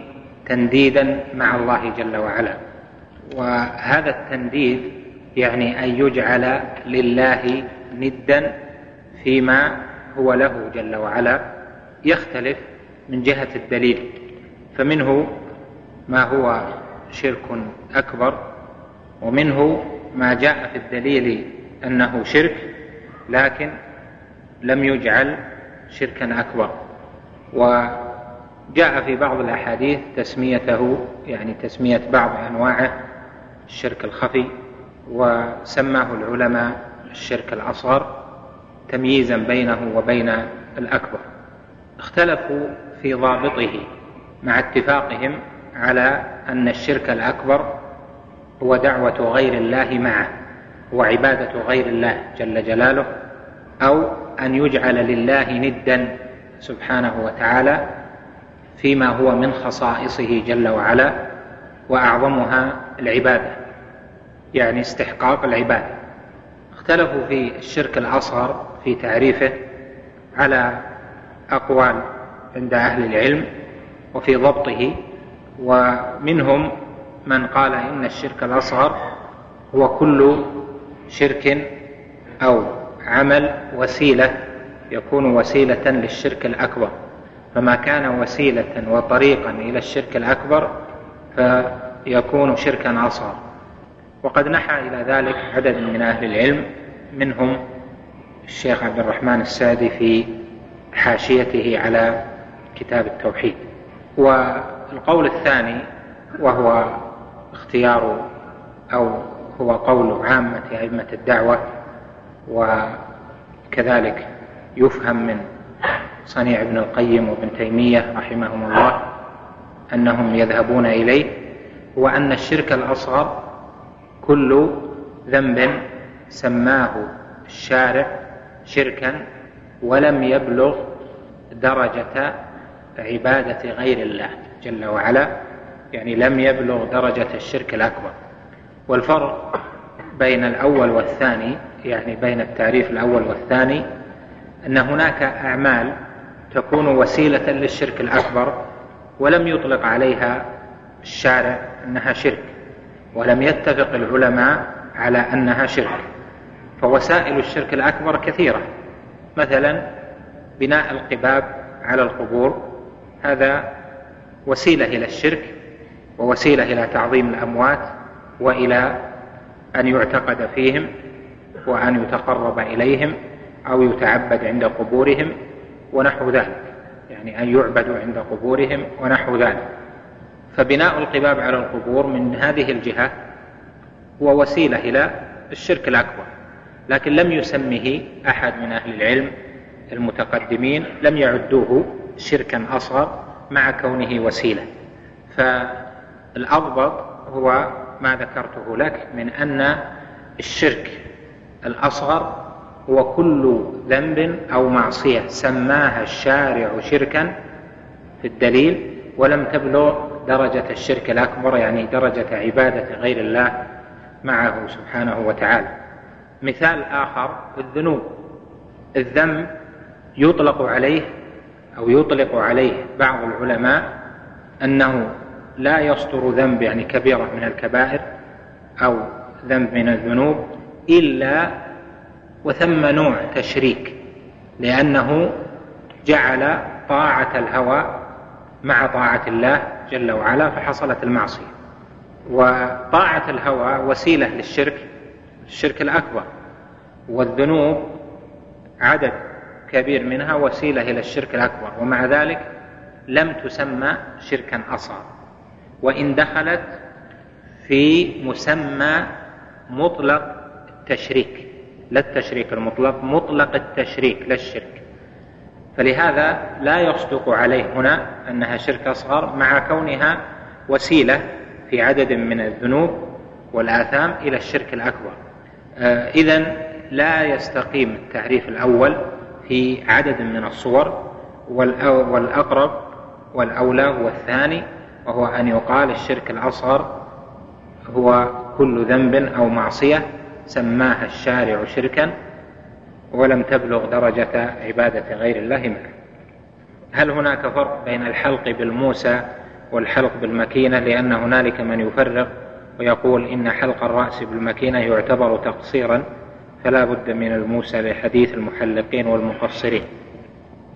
تنديدا مع الله جل وعلا. وهذا التنديد يعني أن يجعل لله ندا فيما هو له جل وعلا. يختلف من جهة الدليل فمنه ما هو شرك أكبر ومنه ما جاء في الدليل أنه شرك لكن لم يجعل شركا أكبر. وجاء في بعض الأحاديث تسميته يعني تسمية بعض انواعه الشرك الخفي وسماه العلماء الشرك الأصغر تمييزا بينه وبين الأكبر. اختلفوا في ضابطه مع اتفاقهم على أن الشرك الأكبر هو دعوة غير الله معه وعبادة غير الله جل جلاله أو أن يجعل لله ندا سبحانه وتعالى فيما هو من خصائصه جل وعلا وأعظمها العبادة يعني استحقاق العبادة. اختلفوا في الشرك الأصغر في تعريفه على أقوال عند أهل العلم وفي ضبطه ومنهم من قال إن الشرك الأصغر هو كل شرك أو عمل وسيلة يكون وسيلة للشرك الأكبر. فما كان وسيلة وطريقا إلى الشرك الأكبر فيكون شركا أصغر. وقد نحى إلى ذلك عدد من أهل العلم منهم الشيخ عبد الرحمن السادي في حاشيته على كتاب التوحيد. والقول الثاني وهو اختيار أو هو قول عامة أئمة الدعوة وكذلك يفهم من صنيع ابن القيم وابن تيمية رحمهم الله أنهم يذهبون إليه هو ان الشرك الأصغر كل ذنب سماه الشارع شركا ولم يبلغ درجة عبادة غير الله جل وعلا يعني لم يبلغ درجة الشرك الأكبر. والفرق بين الأول والثاني يعني بين التعريف الأول والثاني أن هناك أعمال تكون وسيلة للشرك الأكبر ولم يطلق عليها الشارع أنها شرك ولم يتفق العلماء على أنها شرك. فوسائل الشرك الأكبر كثيرة مثلا بناء القباب على القبور هذا وسيلة إلى الشرك ووسيلة إلى تعظيم الأموات وإلى أن يعتقد فيهم وأن يتقرب إليهم أو يتعبد عند قبورهم ونحو ذلك يعني أن يعبدوا عند قبورهم ونحو ذلك. فبناء القباب على القبور من هذه الجهة هو وسيلة إلى الشرك الأكبر لكن لم يسمه أحد من أهل العلم المتقدمين لم يعدوه شركا أصغر مع كونه وسيلة. فالأضبط هو ما ذكرته لك من أن الشرك الأصغر هو كل ذنب أو معصية سماها الشارع شركا في الدليل ولم تبلغ درجة الشرك الأكبر يعني درجة عبادة غير الله معه سبحانه وتعالى. مثال آخر الذنوب. الذنب يطلق عليه أو يطلق عليه بعض العلماء أنه لا يصدر ذنب يعني كبيرة من الكبائر أو ذنب من الذنوب إلا وثم نوع تشريك لأنه جعل طاعة الهوى مع طاعة الله جل وعلا فحصلت المعصية. وطاعة الهوى وسيلة للشرك الشرك الأكبر والذنوب عدد كبير منها وسيلة إلى الشرك الأكبر ومع ذلك لم تسمى شركا أصغر وإن دخلت في مسمى مطلق التشريك لا التشريك المطلق مطلق التشريك لا الشرك. فلهذا لا يصدق عليه هنا أنها شرك أصغر مع كونها وسيلة في عدد من الذنوب والآثام إلى الشرك الأكبر. آه، اذا لا يستقيم التعريف الأول في عدد من الصور والأقرب والأولى هو الثاني وهو أن يقال الشرك الأصغر هو كل ذنب أو معصية سماها الشارع شركا ولم تبلغ درجة عبادة غير الله معه. هل هناك فرق بين الحلق بالموسى والحلق بالمكينة؟ لأن هنالك من يفرق ويقول إن حلق الرأس بالمكينة يعتبر تقصيرا فلا بد من الموسى لحديث المحلقين والمقصرين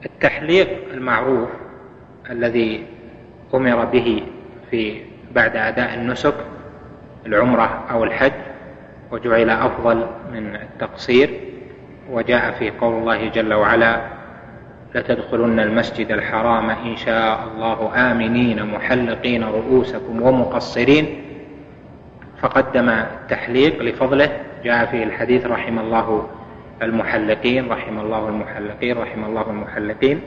التحليق المعروف الذي أمر به في بعد أداء النسك العمرة أو الحج وجعل أفضل من التقصير وجاء في قول الله جل وعلا لتدخلن المسجد الحرام إن شاء الله آمنين محلقين رؤوسكم ومقصرين فقدم التحليق لفضله جاء في الحديث رحم الله المحلقين رحم الله المحلقين رحم الله المحلقين.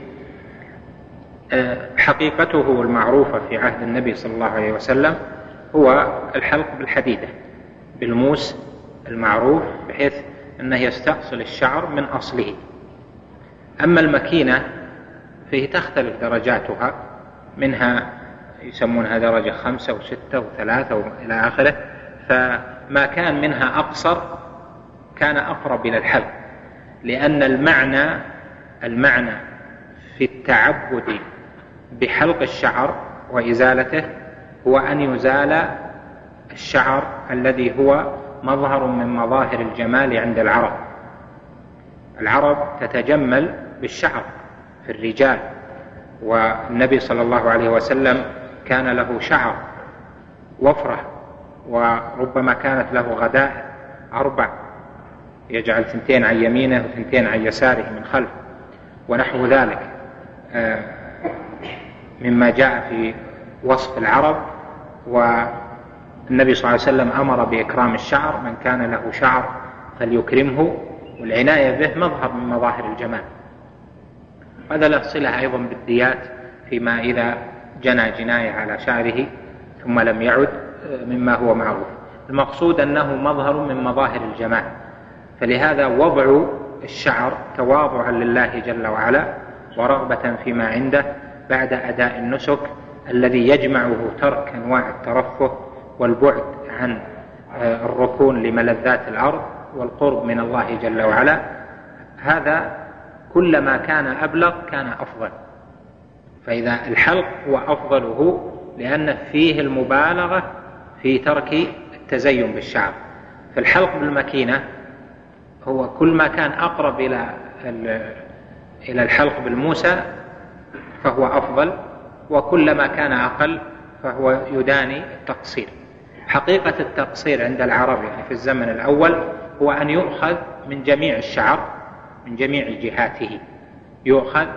أه، حقيقته المعروفة في عهد النبي صلى الله عليه وسلم هو الحلق بالحديدة بالموس المعروف بحيث أنه يستأصل الشعر من أصله. أما المكينة فهي تختلف درجاتها منها يسمونها درجة خمسة وستة وثلاثة وإلى آخره. فما كان منها أقصر كان أقرب إلى الحلق لأن المعنى المعنى في التعبد بحلق الشعر وإزالته هو أن يزال الشعر الذي هو مظهر من مظاهر الجمال عند العرب. العرب تتجمل بالشعر في الرجال والنبي صلى الله عليه وسلم كان له شعر وفرة وربما كانت له غداء أربع. يجعل ثنتين عن يمينه وثنتين عن يساره من خلف ونحو ذلك. آه، مما جاء في وصف العرب و النبي صلى الله عليه وسلم أمر بإكرام الشعر من كان له شعر فليكرمه والعناية به مظهر من مظاهر الجمال. هذا له صلة أيضا بالديات فيما إذا جنى جنايه على شعره ثم لم يعد مما هو معروف. المقصود أنه مظهر من مظاهر الجمال فلهذا وضع الشعر تواضعا لله جل وعلا ورغبة فيما عنده بعد أداء النسك الذي يجمعه ترك أنواع الترفه والبعد عن آه، الركون لملذات الأرض والقرب من الله جل وعلا. هذا كلما كان أبلغ كان أفضل. فإذا الحلق هو أفضله لأن فيه المبالغة في ترك التزين بالشعر. فالحلق بالمكينه هو كل ما كان أقرب إلى إلى الحلق بالموسى فهو أفضل وكلما كان أقل فهو يداني التقصير. حقيقة التقصير عند العرب يعني في الزمن الأول هو أن يؤخذ من جميع الشعر من جميع جهاته. يؤخذ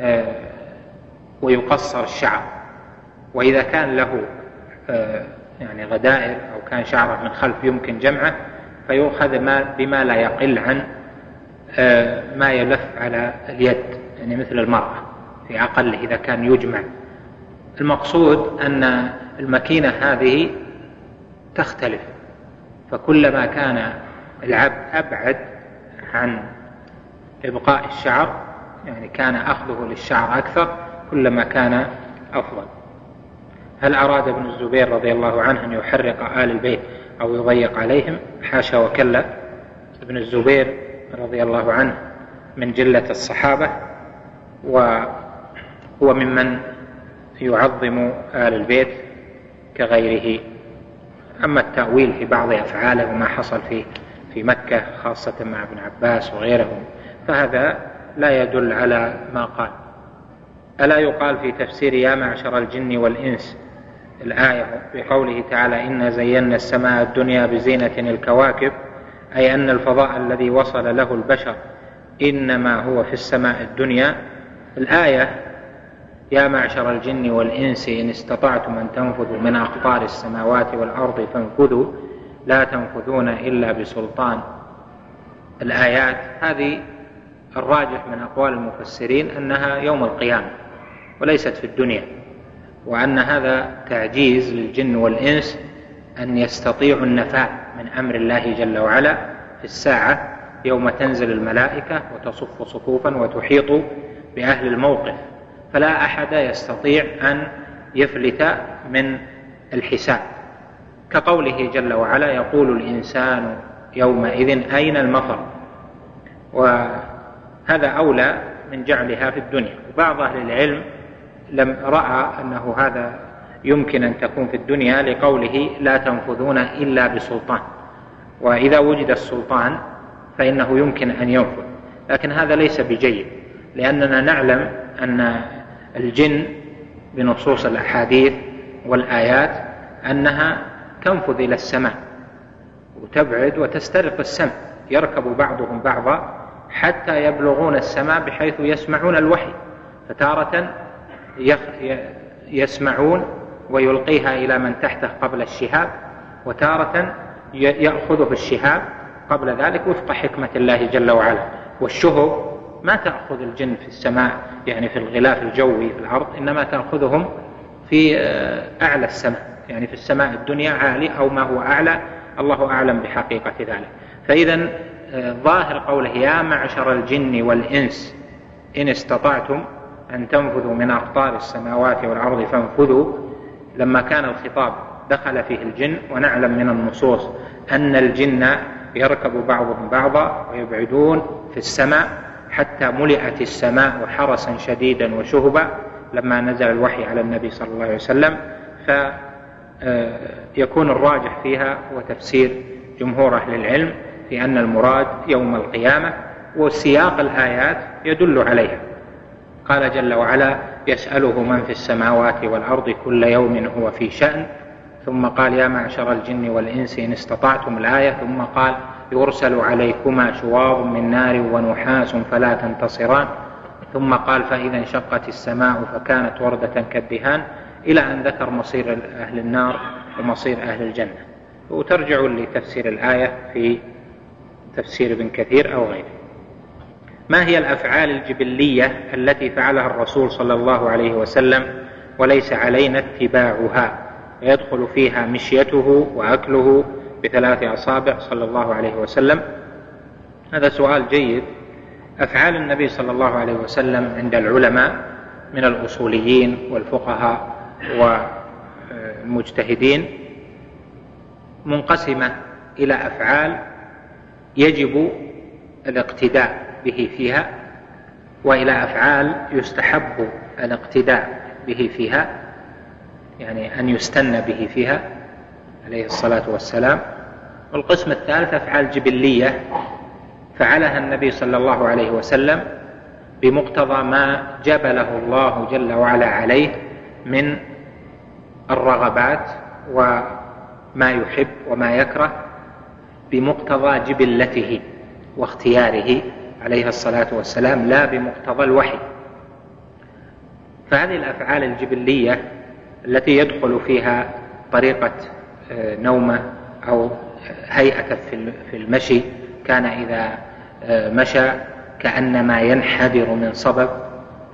آه، ويقصر الشعر. وإذا كان له آه، يعني غدائر أو كان شعره من خلف يمكن جمعه فيؤخذ ما بما لا يقل عن آه، ما يلف على اليد يعني مثل المرأة في أقل إذا كان يجمع. المقصود أن الماكينة هذه تختلف فكلما كان العبد أبعد عن إبقاء الشعر يعني كان أخذه للشعر أكثر كلما كان أفضل. هل أراد ابن الزبير رضي الله عنه أن يحرق آل البيت أو يضيق عليهم؟ حاشا وكلا. ابن الزبير رضي الله عنه من جلة الصحابة وهو ممن يعظم آل البيت كغيره. أما التأويل في بعض أفعاله وما حصل في في مكة خاصة مع ابن عباس وغيرهم فهذا لا يدل على ما قال. ألا يقال في تفسير يا معشر الجن والإنس الآية بقوله تعالى إنا زينا السماء الدنيا بزينة الكواكب أي أن الفضاء الذي وصل له البشر إنما هو في السماء الدنيا. الآية يا معشر الجن والإنس إن استطعتم أن تنفذوا من أقطار السماوات والأرض فانفذوا لا تنفذون إلا بسلطان. الآيات هذه الراجح من أقوال المفسرين أنها يوم القيامة وليست في الدنيا. وأن هذا تعجيز للجن والإنس أن يستطيعوا النفاذ من أمر الله جل وعلا في الساعة يوم تنزل الملائكة وتصف صفوفا وتحيط بأهل الموقف. فلا أحد يستطيع أن يفلت من الحساب. كقوله جل وعلا يقول الإنسان يومئذ أين المفر؟ وهذا أولى من جعلها في الدنيا. وبعض أهل العلم لم رأى أنه هذا يمكن أن تكون في الدنيا لقوله لا تنفذون إلا بسلطان. وإذا وجد السلطان فإنه يمكن أن ينفذ. لكن هذا ليس بجيد لأننا نعلم أن الجن بنصوص الأحاديث والآيات أنها تنفذ إلى السماء وتبعد وتسترق السمع يركب بعضهم بعضا حتى يبلغون السماء بحيث يسمعون الوحي. فتارة يسمعون ويلقيها إلى من تحته قبل الشهاب وتارة يأخذه الشهاب قبل ذلك وفق حكمة الله جل وعلا. والشهب ما تأخذ الجن في السماء يعني في الغلاف الجوي في الأرض إنما تأخذهم في آه، أعلى السماء يعني في السماء الدنيا عالي أو ما هو أعلى الله أعلم بحقيقة ذلك. فإذا آه، ظاهر قوله يا معشر الجن والإنس إن استطعتم أن تنفذوا من أقطار السماوات والأرض فانفذوا. لما كان الخطاب دخل فيه الجن ونعلم من النصوص أن الجن يركب بعضهم بعضا ويبعدون في السماء حتى ملئت السماء حرسا شديدا وشهبا لما نزل الوحي على النبي صلى الله عليه وسلم. فيكون الراجح فيها هو تفسير جمهور أهل العلم في أن المراد يوم القيامة وسياق الآيات يدل عليها. قال جل وعلا يسأله من في السماوات والأرض كل يوم هو في شأن. ثم قال يا معشر الجن والإنس إن استطعتم الآية. ثم قال يرسل عليكما شواظ من نار ونحاس فلا تنتصران. ثم قال فإذا انشقت السماء فكانت وردة كالدهان إلى أن ذكر مصير أهل النار ومصير أهل الجنة. وترجع لتفسير الآية في تفسير ابن كثير أو غيره. ما هي الأفعال الجبلية التي فعلها الرسول صلى الله عليه وسلم وليس علينا اتباعها؟ ويدخل فيها مشيته وأكله بثلاث أصابع صلى الله عليه وسلم. هذا سؤال جيد. أفعال النبي صلى الله عليه وسلم عند العلماء من الأصوليين والفقهاء والمجتهدين منقسمة إلى أفعال يجب الاقتداء. به فيها وإلى أفعال يستحب الاقتداء به فيها يعني أن يستنى به فيها عليه الصلاة والسلام. والقسم الثالث أفعال جبلية فعلها النبي صلى الله عليه وسلم بمقتضى ما جبله الله جل وعلا عليه من الرغبات وما يحب وما يكره بمقتضى جبلته واختياره. عليه الصلاة والسلام لا بمقتضى الوحي. فهذه الأفعال الجبلية التي يدخل فيها طريقة آه، نومة أو هيئته في المشي كان إذا آه، مشى كأنما ينحدر من صبب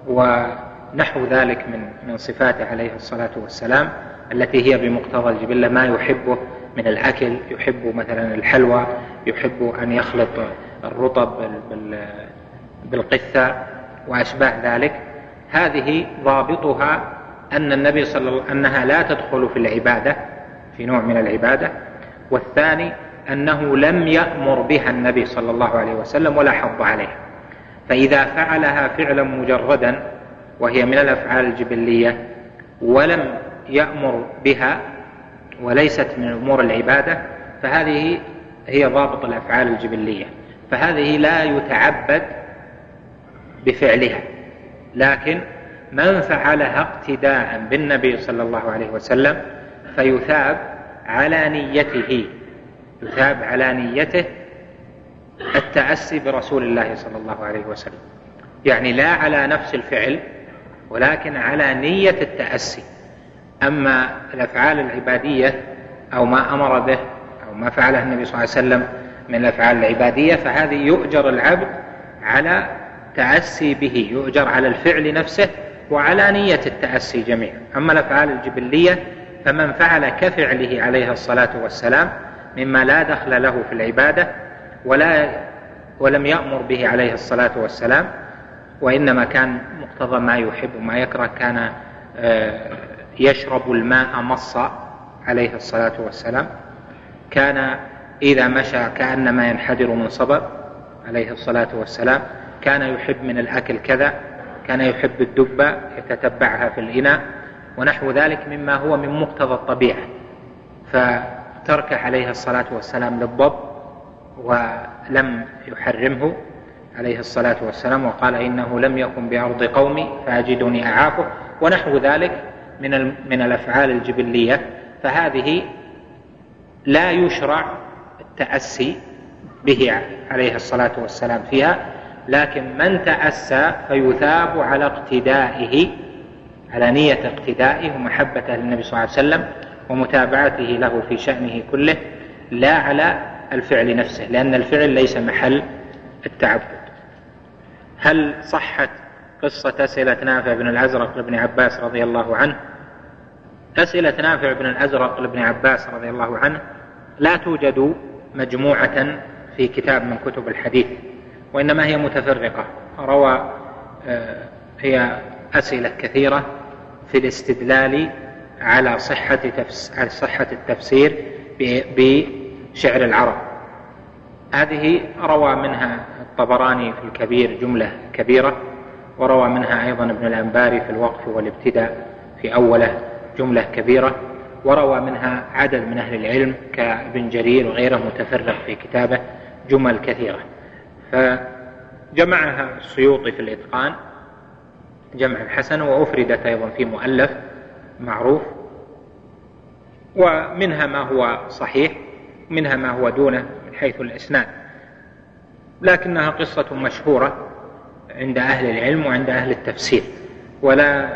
ونحو ذلك من من صفاته عليه الصلاة والسلام التي هي بمقتضى الجبلة. ما يحبه من الأكل يحب مثلا الحلوى يحب أن يخلط الرطب بالقثة وأشباه ذلك. هذه ضابطها أن النبي صلى الله أنها لا تدخل في العبادة في نوع من العبادة. والثاني أنه لم يأمر بها النبي صلى الله عليه وسلم ولا حض عليها فإذا فعلها فعلا مجردا وهي من الأفعال الجبلية ولم يأمر بها وليست من أمور العبادة فهذه هي ضابط الأفعال الجبلية. فهذه لا يتعبد بفعلها. لكن من فعلها اقتداء بالنبي صلى الله عليه وسلم فيثاب على نيته يثاب على نيته التأسي برسول الله صلى الله عليه وسلم. يعني لا على نفس الفعل ولكن على نية التأسي. أما الأفعال العبادية أو ما أمر به أو ما فعله النبي صلى الله عليه وسلم من الأفعال العبادية فهذه يؤجر العبد على تأسي به يؤجر على الفعل نفسه وعلى نية التأسي جميعا. أما الأفعال الجبلية فمن فعل كفعله عليه الصلاة والسلام مما لا دخل له في العبادة ولا ولم يأمر به عليه الصلاة والسلام وإنما كان مقتضى ما يحب وما يكره كان آه، يشرب الماء مصا عليه الصلاة والسلام كان إذا مشى كأنما ينحدر من صبب عليه الصلاة والسلام. كان يحب من الأكل كذا كان يحب الدبة يتتبعها في الإناء ونحو ذلك مما هو من مقتضى الطبيعة. فترك عليه الصلاة والسلام للضب ولم يحرمه عليه الصلاة والسلام وقال إنه لم يكن بأرض قومي فأجدني أعافه. ونحو ذلك من من الأفعال الجبلية. فهذه لا يشرع التأسي به عليه الصلاة والسلام فيها لكن من تأسى فيثاب على اقتدائه على نية اقتدائه ومحبته للنبي صلى الله عليه وسلم ومتابعته له في شأنه كله لا على الفعل نفسه لأن الفعل ليس محل التعبد. هل صحت قصة أسئلة نافع بن الأزرق لابن عباس رضي الله عنه؟ أسئلة نافع بن الأزرق لابن عباس رضي الله عنه لا توجد مجموعة في كتاب من كتب الحديث وإنما هي متفرقة. روى آه، هي أسئلة كثيرة في الاستدلال على صحة على صحة التفسير بشعر العرب. هذه روى منها الطبراني في الكبير جملة كبيرة وروى منها أيضا ابن الأنباري في الوقف والابتداء في أوله جملة كبيرة. وروى منها عدد من أهل العلم كابن جرير وغيره متفرق في كتابه جمل كثيرة. فجمعها السيوطي في الإتقان جمع حسن وأفردت أيضا في مؤلف معروف. ومنها ما هو صحيح منها ما هو دونه من حيث الإسناد. لكنها قصة مشهورة عند أهل العلم وعند أهل التفسير ولا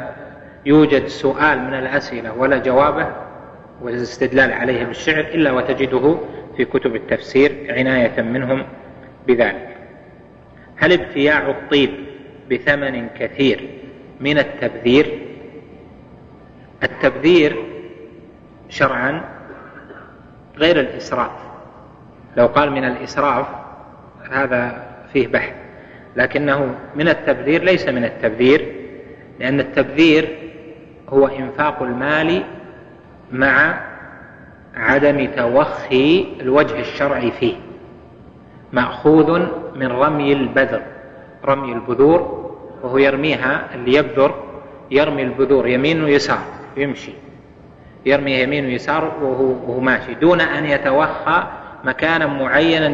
يوجد سؤال من الأسئلة ولا جوابه والاستدلال عليه بالشعر إلا وتجده في كتب التفسير عناية منهم بذلك. هل ابتياع الطيب بثمن كثير من التبذير؟ التبذير شرعا غير الإسراف. لو قال من الإسراف هذا فيه بحث لكنه من التبذير ليس من التبذير لأن التبذير هو إنفاق المال مع عدم توخي الوجه الشرعي فيه. مأخوذ من رمي البذر رمي البذور وهو يرميها اللي يبذر يرمي البذور يمين ويسار يمشي. يرمي يمين ويسار وهو, وهو ماشي دون أن يتوخى مكانا معينا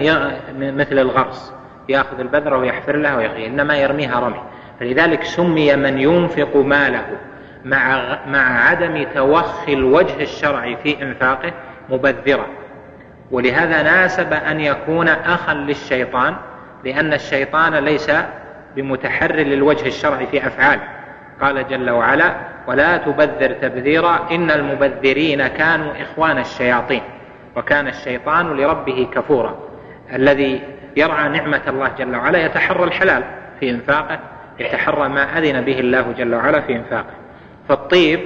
مثل الغرس. يأخذ البذره ويحفر لها ويغي إنما يرميها رمي. فلذلك سمي من ينفق ماله. مع مع عدم توخي الوجه الشرعي في انفاقه مبذرا ولهذا ناسب أن يكون أخا للشيطان لأن الشيطان ليس بمتحرر للوجه الشرعي في أفعاله. قال جل وعلا ولا تبذر تبذيرا إن المبذرين كانوا إخوان الشياطين وكان الشيطان لربه كفورا. الذي يرعى نعمة الله جل وعلا يتحرى الحلال في إنفاقه يتحرى ما أذن به الله جل وعلا في إنفاقه. فالطيب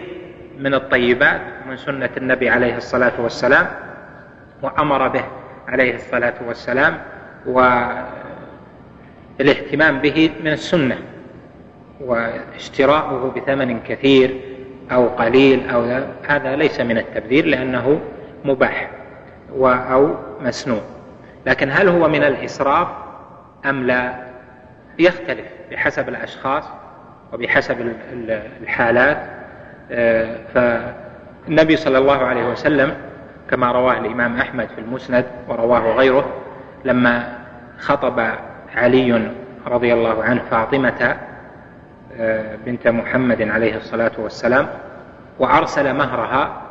من الطيبات من سنة النبي عليه الصلاة والسلام وأمر به عليه الصلاة والسلام والاهتمام به من السنة واشتراؤه بثمن كثير أو قليل أو هذا ليس من التبذير لأنه مباح أو مسنون. لكن هل هو من الإسراف أم لا؟ يختلف بحسب الأشخاص. وبحسب الحالات آه، فالنبي صلى الله عليه وسلم كما رواه الإمام أحمد في المسند ورواه غيره لما خطب علي رضي الله عنه فاطمة آه، بنت محمد عليه الصلاة والسلام وأرسل مهرها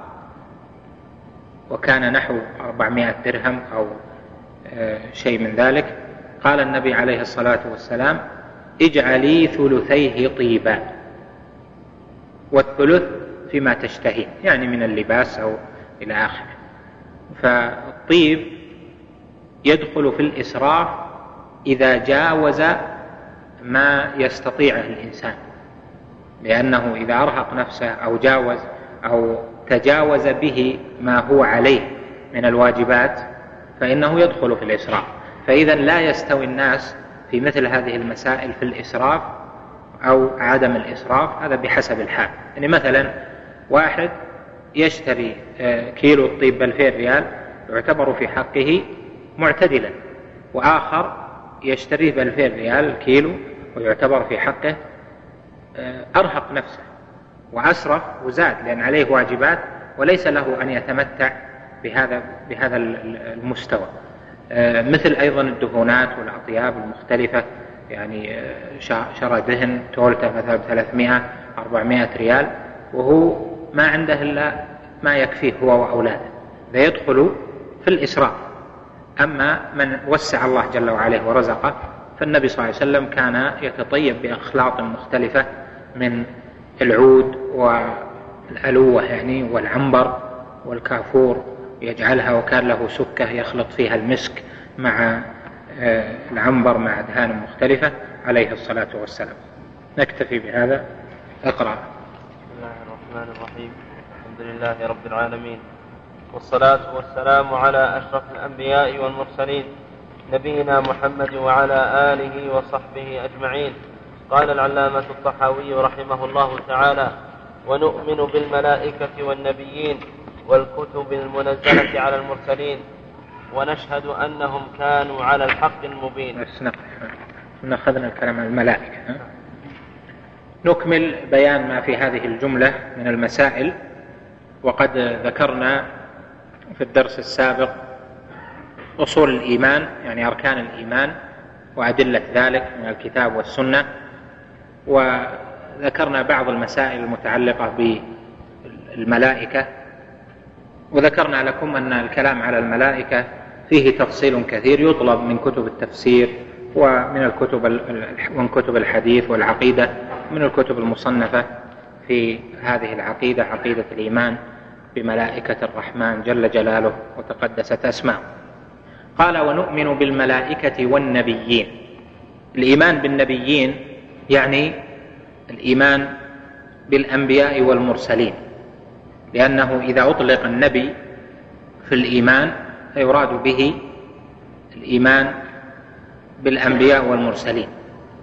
وكان نحو أربعمائة درهم أو آه، شيء من ذلك. قال النبي عليه الصلاة والسلام اجعلي ثلثيه طيبا. والثلث فيما تشتهي يعني من اللباس أو إلى آخره. فالطيب يدخل في الإسراف إذا جاوز ما يستطيعه الإنسان. لأنه إذا أرهق نفسه أو جاوز أو تجاوز به ما هو عليه من الواجبات فإنه يدخل في الإسراف. فإذا لا يستوي الناس في مثل هذه المسائل في الإسراف أو عدم الإسراف هذا بحسب الحال. يعني مثلا واحد يشتري آه، كيلو الطيب بألفين ريال يعتبر في حقه معتدلا وآخر يشتريه بألفين ريال كيلو ويعتبر في حقه آه، أرهق نفسه وأسرف وزاد لأن عليه واجبات وليس له أن يتمتع بهذا بهذا المستوى. مثل أيضا الدهونات والأطياب المختلفة يعني آه، شرى دهن تولته مثلا ب 300 400 ريال وهو ما عنده إلا ما يكفيه هو وأولاده فيدخل في الإسراف. أما من وسع الله جل وعلا ورزقه فالنبي صلى الله عليه وسلم كان يتطيب بأخلاط مختلفة من العود والألوة يعني والعنبر والكافور يجعلها وكان له سكة يخلط فيها المسك مع آه، العنبر مع أدهان مختلفة عليه الصلاة والسلام. نكتفي بهذا. اقرأ. بسم الله الرحمن الرحيم. الحمد لله رب العالمين. والصلاة والسلام على أشرف الأنبياء والمرسلين نبينا محمد وعلى آله وصحبه أجمعين. قال العلامة الطحاوي رحمه الله تعالى ونؤمن بالملائكة والنبيين والكتب المنزلة على المرسلين ونشهد أنهم كانوا على الحق المبين. بس أخذنا الكلام عن الملائكة نكمل بيان ما في هذه الجملة من المسائل وقد ذكرنا في الدرس السابق أصول الإيمان يعني أركان الإيمان وأدلة ذلك من الكتاب والسنة وذكرنا بعض المسائل المتعلقة بالملائكة وذكرنا لكم أن الكلام على الملائكة فيه تفصيل كثير يطلب من كتب التفسير ومن الكتب من كتب الحديث والعقيدة من الكتب المصنفة في هذه العقيدة عقيدة الإيمان بملائكة الرحمن جل جلاله وتقدست أسماؤه قال ونؤمن بالملائكة والنبيين. الإيمان بالنبيين يعني الإيمان بالأنبياء والمرسلين. لأنه إذا أطلق النبي في الإيمان فيراد به الإيمان بالأنبياء والمرسلين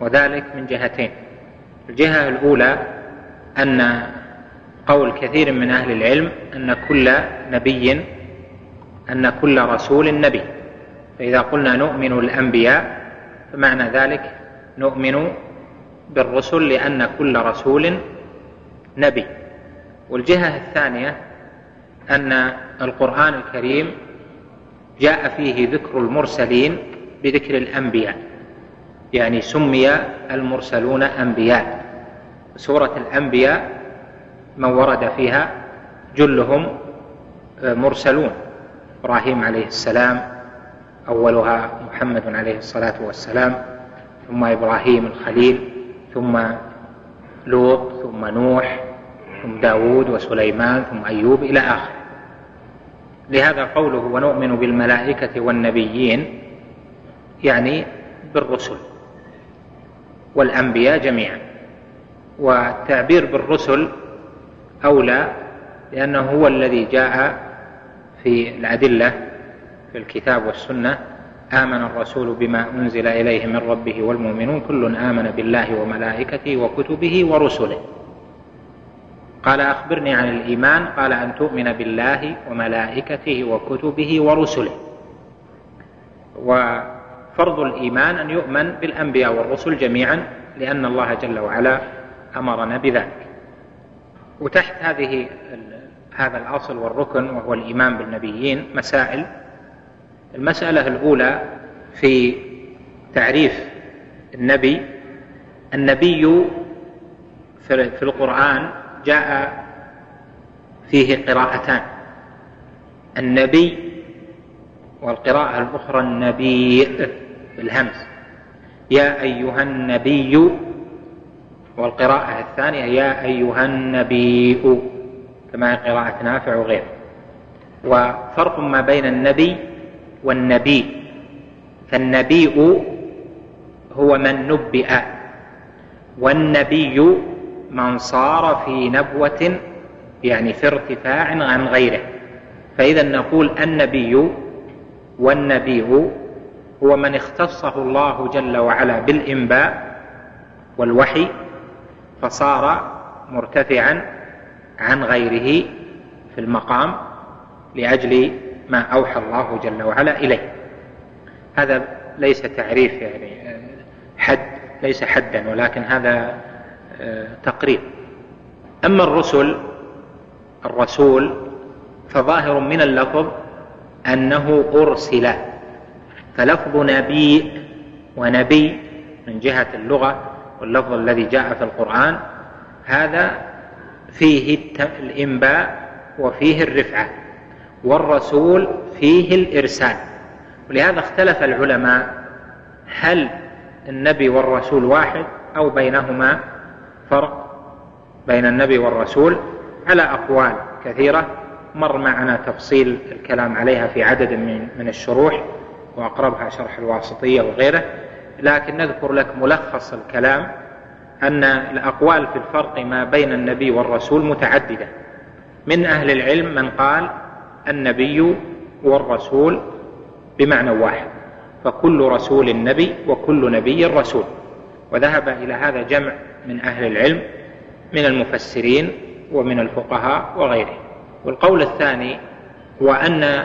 وذلك من جهتين. الجهة الأولى أن قول كثير من أهل العلم أن كل نبي أن كل رسول نبي. فإذا قلنا نؤمن الأنبياء فمعنى ذلك نؤمن بالرسل لأن كل رسول نبي. والجهة الثانية أن القرآن الكريم جاء فيه ذكر المرسلين بذكر الأنبياء. يعني سمي المرسلون أنبياء. سورة الأنبياء من ورد فيها جلهم مرسلون. إبراهيم عليه السلام أولها محمد عليه الصلاة والسلام ثم إبراهيم الخليل ثم لوط ثم نوح ثم داود وسليمان ثم أيوب إلى آخره لهذا قوله ونؤمن بالملائكة والنبيين يعني بالرسل والأنبياء جميعا. والتعبير بالرسل أولى لأنه هو الذي جاء في الأدلة في الكتاب والسنة. آمن الرسول بما أنزل إليه من ربه والمؤمنون. كل آمن بالله وملائكته وكتبه ورسله. قال أخبرني عن الإيمان قال أن تؤمن بالله وملائكته وكتبه ورسله. وفرض الإيمان أن يؤمن بالأنبياء والرسل جميعا لأن الله جل وعلا أمرنا بذلك. وتحت هذه هذا الأصل والركن وهو الإيمان بالنبيين مسائل. المسألة الأولى في تعريف النبي النبي في القرآن جاء فيه قراءتان. النبي والقراءة الأخرى النبي بالهمز يا أيها النبي والقراءة الثانية يا أيها النبي كما قراءة نافع وغيره وفرق ما بين النبي والنبي. فالنبي هو من نبئ والنبي من صار في نبوة يعني في ارتفاع عن غيره. فإذا نقول النبي والنبي هو من اختصه الله جل وعلا بالإنباء والوحي فصار مرتفعا عن غيره في المقام لأجل ما أوحى الله جل وعلا إليه. هذا ليس تعريف يعني حد ليس حدا ولكن هذا تقرير. أما الرسل الرسول فظاهر من اللفظ أنه أرسل. فلفظ نبي ونبي من جهة اللغة واللفظ الذي جاء في القرآن هذا فيه الإنباء وفيه الرفعة والرسول فيه الإرسال. ولهذا اختلف العلماء هل النبي والرسول واحد أو بينهما فرق بين النبي والرسول على أقوال كثيرة مر معنا تفصيل الكلام عليها في عدد من من الشروح وأقربها شرح الواسطية وغيره لكن نذكر لك ملخص الكلام أن الأقوال في الفرق ما بين النبي والرسول متعددة. من أهل العلم من قال النبي والرسول بمعنى واحد فكل رسول نبي وكل نبي رسول وذهب إلى هذا جمع من أهل العلم من المفسرين ومن الفقهاء وغيرهم والقول الثاني هو أن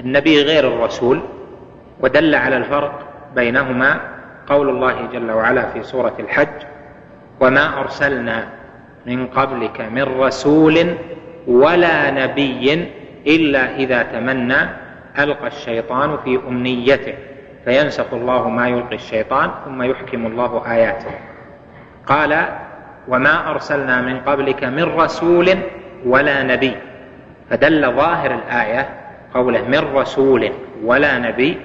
النبي غير الرسول ودل على الفرق بينهما قول الله جل وعلا في سورة الحج وما أرسلنا من قبلك من رسول ولا نبي إلا إذا تمنى ألقى الشيطان في أمنيته. فينسخ الله ما يلقي الشيطان ثم يحكم الله آياته. قال وما أرسلنا من قبلك من رسول ولا نبي. فدل ظاهر الآية قوله من رسول ولا نبي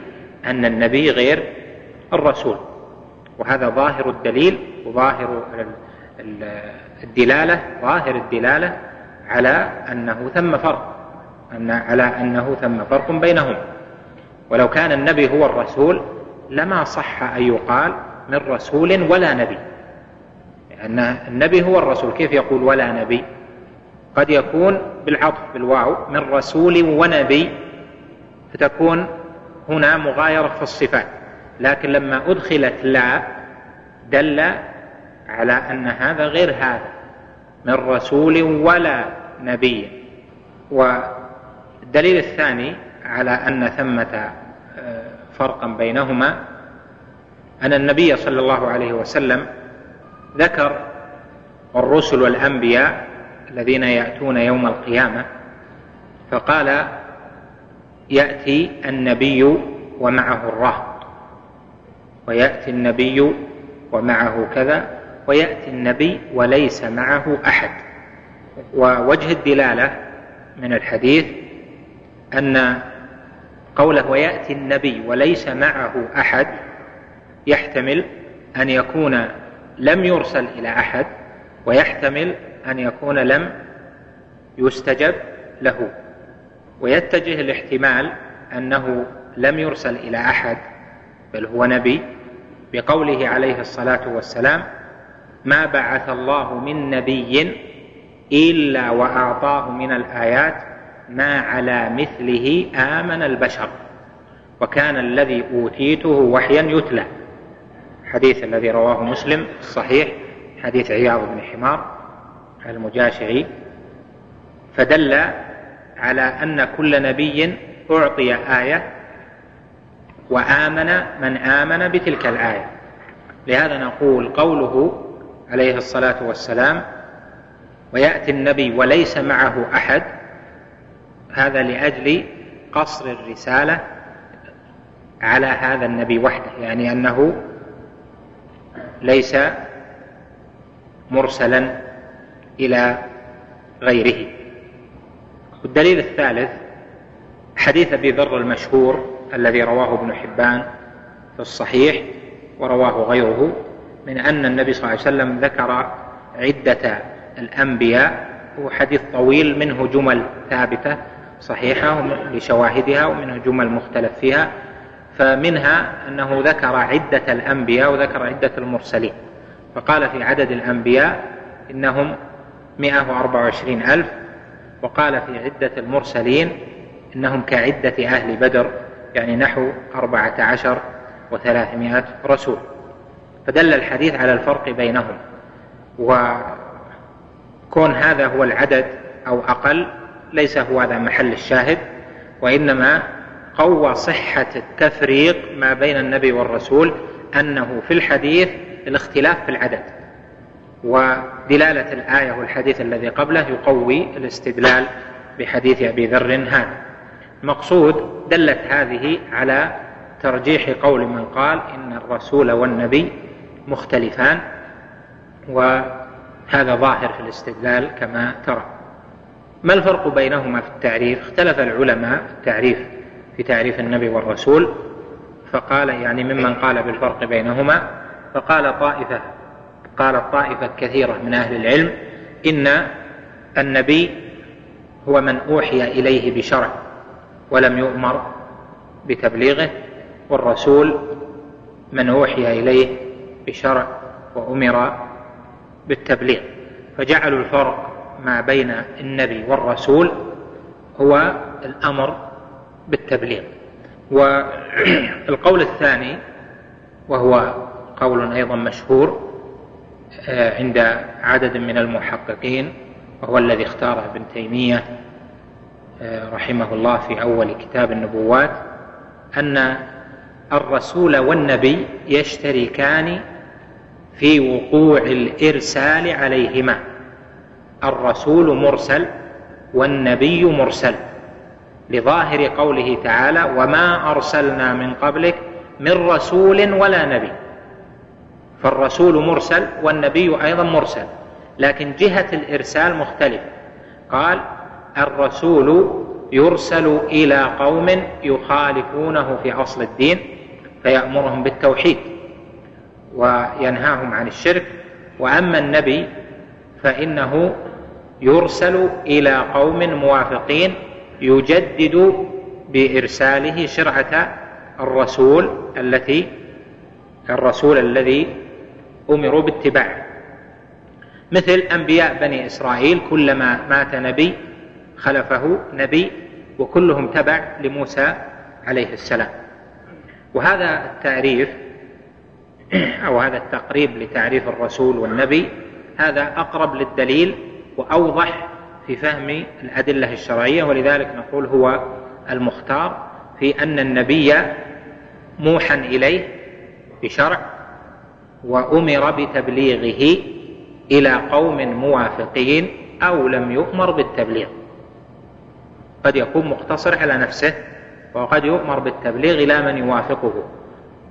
أن النبي غير الرسول. وهذا ظاهر الدليل وظاهر الدلالة ظاهر الدلالة على أنه ثم فرق أن على أنه ثم فرق بينهم. ولو كان النبي هو الرسول لما صح أن يقال من رسول ولا نبي. لأن النبي هو الرسول كيف يقول ولا نبي؟ قد يكون بالعطف بالواو من رسول ونبي فتكون هنا مغايرة في الصفات. لكن لما أدخلت لا دل على أن هذا غير هذا من رسول ولا نبي. والدليل الثاني على أن ثمة فرقا بينهما أن النبي صلى الله عليه وسلم ذكر الرسل والأنبياء الذين يأتون يوم القيامة فقال يأتي النبي ومعه الرهط ويأتي النبي ومعه كذا ويأتي النبي وليس معه أحد. ووجه الدلالة من الحديث أن قوله ويأتي النبي وليس معه أحد يحتمل أن يكون لم يرسل إلى أحد ويحتمل أن يكون لم يستجب له. ويتجه الاحتمال أنه لم يرسل إلى أحد بل هو نبي بقوله عليه الصلاة والسلام ما بعث الله من نبي إلا وأعطاه من الآيات ما على مثله آمن البشر وكان الذي أوتيته وحيا يتلى. حديث الذي رواه مسلم الصحيح حديث عياض بن حمار المجاشعي فدل على أن كل نبي أعطي آية وآمن من آمن بتلك الآية. لهذا نقول قوله عليه الصلاة والسلام ويأتي النبي وليس معه أحد هذا لأجل قصر الرسالة على هذا النبي وحده يعني أنه ليس مرسلا إلى غيره. والدليل الثالث حديث أبي ذر المشهور الذي رواه ابن حبان في الصحيح ورواه غيره من أن النبي صلى الله عليه وسلم ذكر عدة الأنبياء هو حديث طويل منه جمل ثابتة صحيحة لشواهدها ومنه جمل مختلف فيها فمنها أنه ذكر عدة الأنبياء وذكر عدة المرسلين. فقال في عدد الأنبياء إنهم 124 ألف وقال في عدة المرسلين إنهم كعدة أهل بدر يعني نحو أربعة عشر وثلاثمائة رسول. فدل الحديث على الفرق بينهم وكون هذا هو العدد أو أقل ليس هو هذا محل الشاهد وإنما قوى صحة التفريق ما بين النبي والرسول أنه في الحديث الاختلاف في العدد. ودلالة الآية والحديث الذي قبله يقوي الاستدلال بحديث أبي ذر هذا. المقصود دلت هذه على ترجيح قول من قال إن الرسول والنبي مختلفان وهذا ظاهر في الاستدلال كما ترى. ما الفرق بينهما في التعريف؟ اختلف العلماء في التعريف في تعريف النبي والرسول فقال يعني ممن قال بالفرق بينهما فقال طائفة قالت طائفة كثيرة من أهل العلم إن النبي هو من أوحي إليه بشرع ولم يؤمر بتبليغه والرسول من أوحي إليه بشرع وأمر بالتبليغ. فجعلوا الفرق ما بين النبي والرسول هو الأمر بالتبليغ. والقول الثاني وهو قول أيضا مشهور آه، عند عدد من المحققين وهو الذي اختاره ابن تيمية آه، رحمه الله في أول كتاب النبوات أن الرسول والنبي يشتركان في وقوع الإرسال عليهما. الرسول مرسل والنبي مرسل لظاهر قوله تعالى وما أرسلنا من قبلك من رسول ولا نبي. فالرسول مرسل والنبي أيضا مرسل لكن جهة الإرسال مختلفة. قال الرسول يرسل إلى قوم يخالفونه في أصل الدين فيأمرهم بالتوحيد وينهاهم عن الشرك وأما النبي فإنه يرسل إلى قوم موافقين يجدد بإرساله شرعة الرسول التي الرسول الذي أمروا باتباعه مثل أنبياء بني إسرائيل كلما مات نبي خلفه نبي وكلهم تبع لموسى عليه السلام. وهذا التعريف أو هذا التقريب لتعريف الرسول والنبي هذا أقرب للدليل وأوضح في فهم الأدلة الشرعية ولذلك نقول هو المختار في أن النبي موحى إليه بشرع وأمر بتبليغه إلى قوم موافقين أو لم يؤمر بالتبليغ. قد يكون مقتصر على نفسه وقد يؤمر بالتبليغ إلى من يوافقه.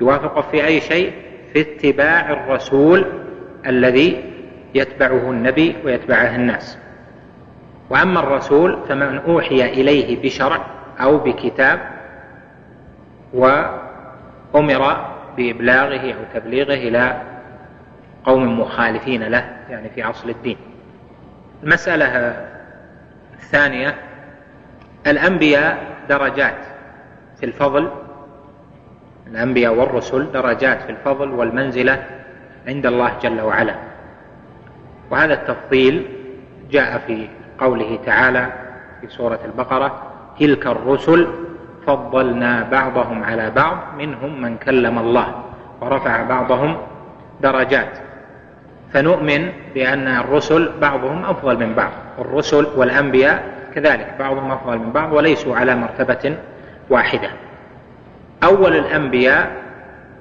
يوافقه في أي شيء؟ في اتباع الرسول الذي يتبعه النبي ويتبعه الناس. وأما الرسول فمن أوحي إليه بشرع أو بكتاب وأمر بإبلاغه أو تبليغه إلى قوم مخالفين له يعني في اصل الدين. المسألة الثانية الأنبياء درجات في الفضل الأنبياء والرسل درجات في الفضل والمنزلة عند الله جل وعلا. وهذا التفضيل جاء في قوله تعالى في سورة البقرة تلك الرسل فضلنا بعضهم على بعض منهم من كلم الله ورفع بعضهم درجات. فنؤمن بأن الرسل بعضهم أفضل من بعض الرسل والأنبياء كذلك بعضهم أفضل من بعض وليسوا على مرتبة واحدة. أول الأنبياء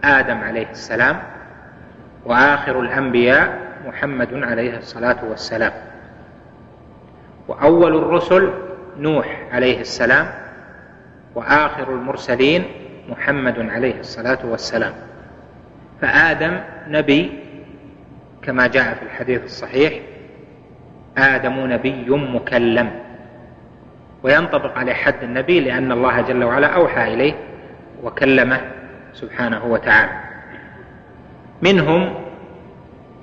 آدم عليه السلام وآخر الأنبياء محمد عليه الصلاة والسلام. وأول الرسل نوح عليه السلام وآخر المرسلين محمد عليه الصلاة والسلام. فآدم نبي كما جاء في الحديث الصحيح آدم نبي مكلم. وينطبق عليه حد النبي لأن الله جل وعلا أوحى إليه وكلمه سبحانه وتعالى. منهم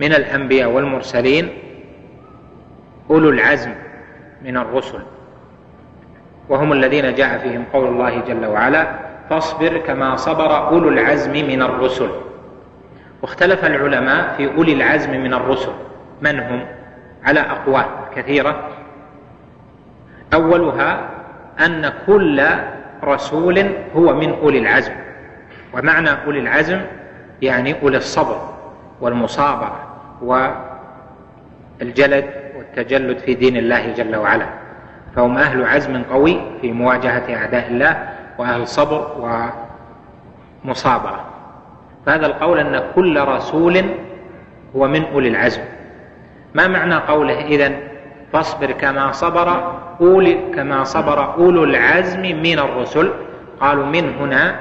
من الأنبياء والمرسلين أولو العزم من الرسل وهم الذين جاء فيهم قول الله جل وعلا فاصبر كما صبر أولو العزم من الرسل. واختلف العلماء في أولي العزم من الرسل من هم؟ على أقوال كثيرة. أولها أن كل رسول هو من أولي العزم ومعنى أولي العزم يعني أولي الصبر. والمصابرة والجلد والتجلد في دين الله جل وعلا. فهم أهل عزم قوي في مواجهة أعداء الله وأهل صبر ومصابرة فهذا القول أن كل رسول هو من أولي العزم. ما معنى قوله إذن؟ فاصبر كما صبر أولي كما صبر أولو العزم من الرسل. قالوا من هنا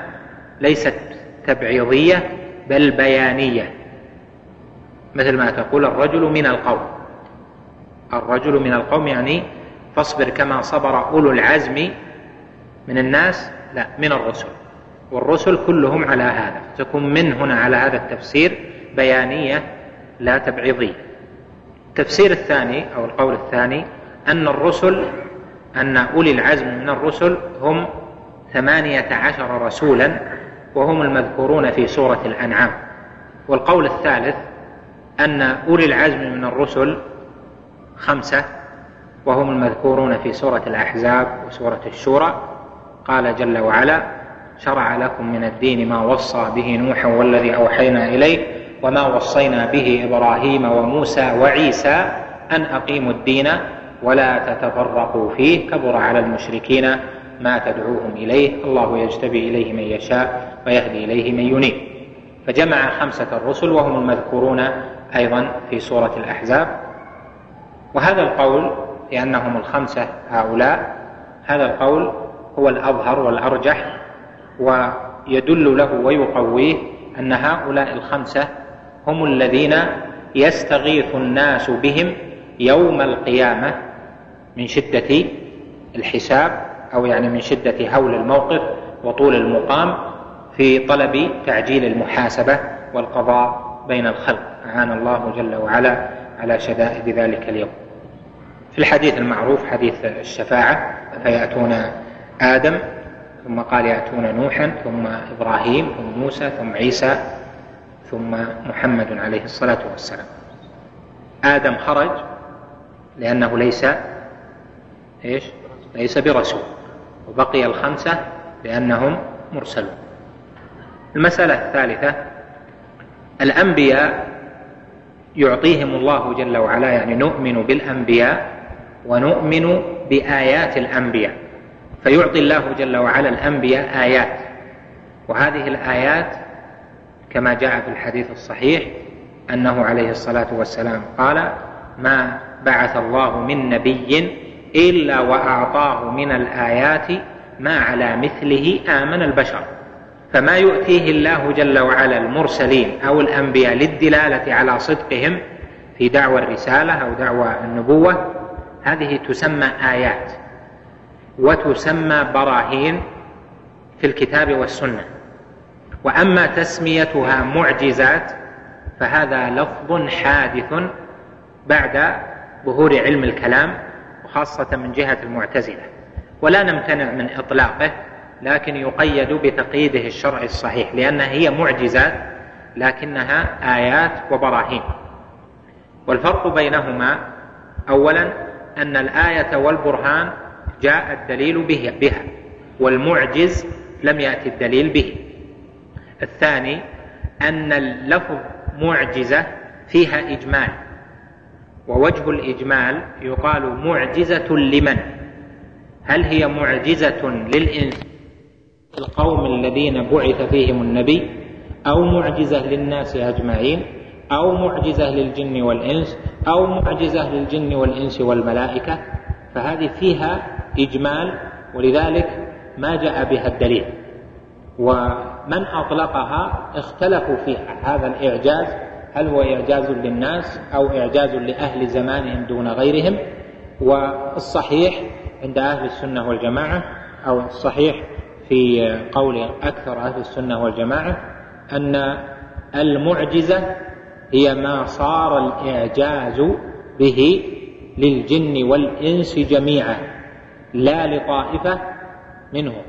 ليست تبعيضية بل بيانية. مثل ما تقول الرجل من القوم. الرجل من القوم يعني فاصبر كما صبر أولو العزم من الناس لا من الرسل. والرسل كلهم على هذا. تكون من هنا على هذا التفسير بيانية لا تبعيضية. التفسير الثاني أو القول الثاني أن الرسل أن أولي العزم من الرسل هم ثمانية عشر رسولا وهم المذكورون في سورة الأنعام. والقول الثالث أن أولي العزم من الرسل خمسة وهم المذكورون في سورة الأحزاب وسورة الشورى. قال جل وعلا شرع لكم من الدين ما وصى به نوحا والذي أوحينا إليه وما وصينا به إبراهيم وموسى وعيسى أن أقيموا الدين ولا تتفرقوا فيه كبر على المشركين ما تدعوهم إليه الله يجتبي إليه من يشاء ويهدي إليه من ينيب. فجمع خمسة الرسل وهم المذكورون أيضا في سورة الأحزاب. وهذا القول لأنهم الخمسة هؤلاء هذا القول هو الأظهر والأرجح ويدل له ويقويه أن هؤلاء الخمسة هم الذين يستغيث الناس بهم يوم القيامة من شدة الحساب أو يعني من شدة هول الموقف وطول المقام في طلب تعجيل المحاسبة والقضاء بين الخلق. أعان الله جل وعلا على شدائد ذلك اليوم. في الحديث المعروف حديث الشفاعة فيأتون آدم ثم قال يأتون نوحا ثم إبراهيم ثم موسى ثم عيسى ثم محمد عليه الصلاة والسلام. آدم خرج لأنه ليس إيش؟ ليس برسول. وبقي الخمسة لأنهم مرسلون. المسألة الثالثة الأنبياء يعطيهم الله جل وعلا يعني نؤمن بالأنبياء ونؤمن بآيات الأنبياء. فيعطي الله جل وعلا الأنبياء آيات. وهذه الآيات كما جاء في الحديث الصحيح أنه عليه الصلاة والسلام قال ما بعث الله من نبي إلا وأعطاه من الآيات ما على مثله آمن البشر. فما يؤتيه الله جل وعلا المرسلين أو الأنبياء للدلالة على صدقهم في دعوى الرسالة أو دعوى النبوة هذه تسمى آيات وتسمى براهين في الكتاب والسنة. وأما تسميتها معجزات فهذا لفظ حادث بعد ظهور علم الكلام وخاصة من جهة المعتزلة. ولا نمتنع من إطلاقه لكن يقيد بتقييده الشرعي الصحيح لأنها هي معجزات لكنها آيات وبراهين. والفرق بينهما أولا أن الآية والبرهان جاء الدليل به بها والمعجز لم يأتي الدليل به. الثاني أن اللفظ معجزة فيها إجمال ووجه الإجمال يقال معجزة لمن؟ هل هي معجزة للإنس القوم الذين بعث فيهم النبي أو معجزة للناس أجمعين أو معجزة للجن والإنس أو معجزة للجن والإنس والملائكة فهذه فيها إجمال ولذلك ما جاء بها الدليل. ومن أطلقها اختلفوا في هذا الإعجاز هل هو إعجاز للناس أو إعجاز لأهل زمانهم دون غيرهم؟ والصحيح عند أهل السنة والجماعة أو الصحيح في قول أكثر أهل السنة والجماعة أن المعجزة هي ما صار الإعجاز به للجن والإنس جميعا لا لطائفة منهم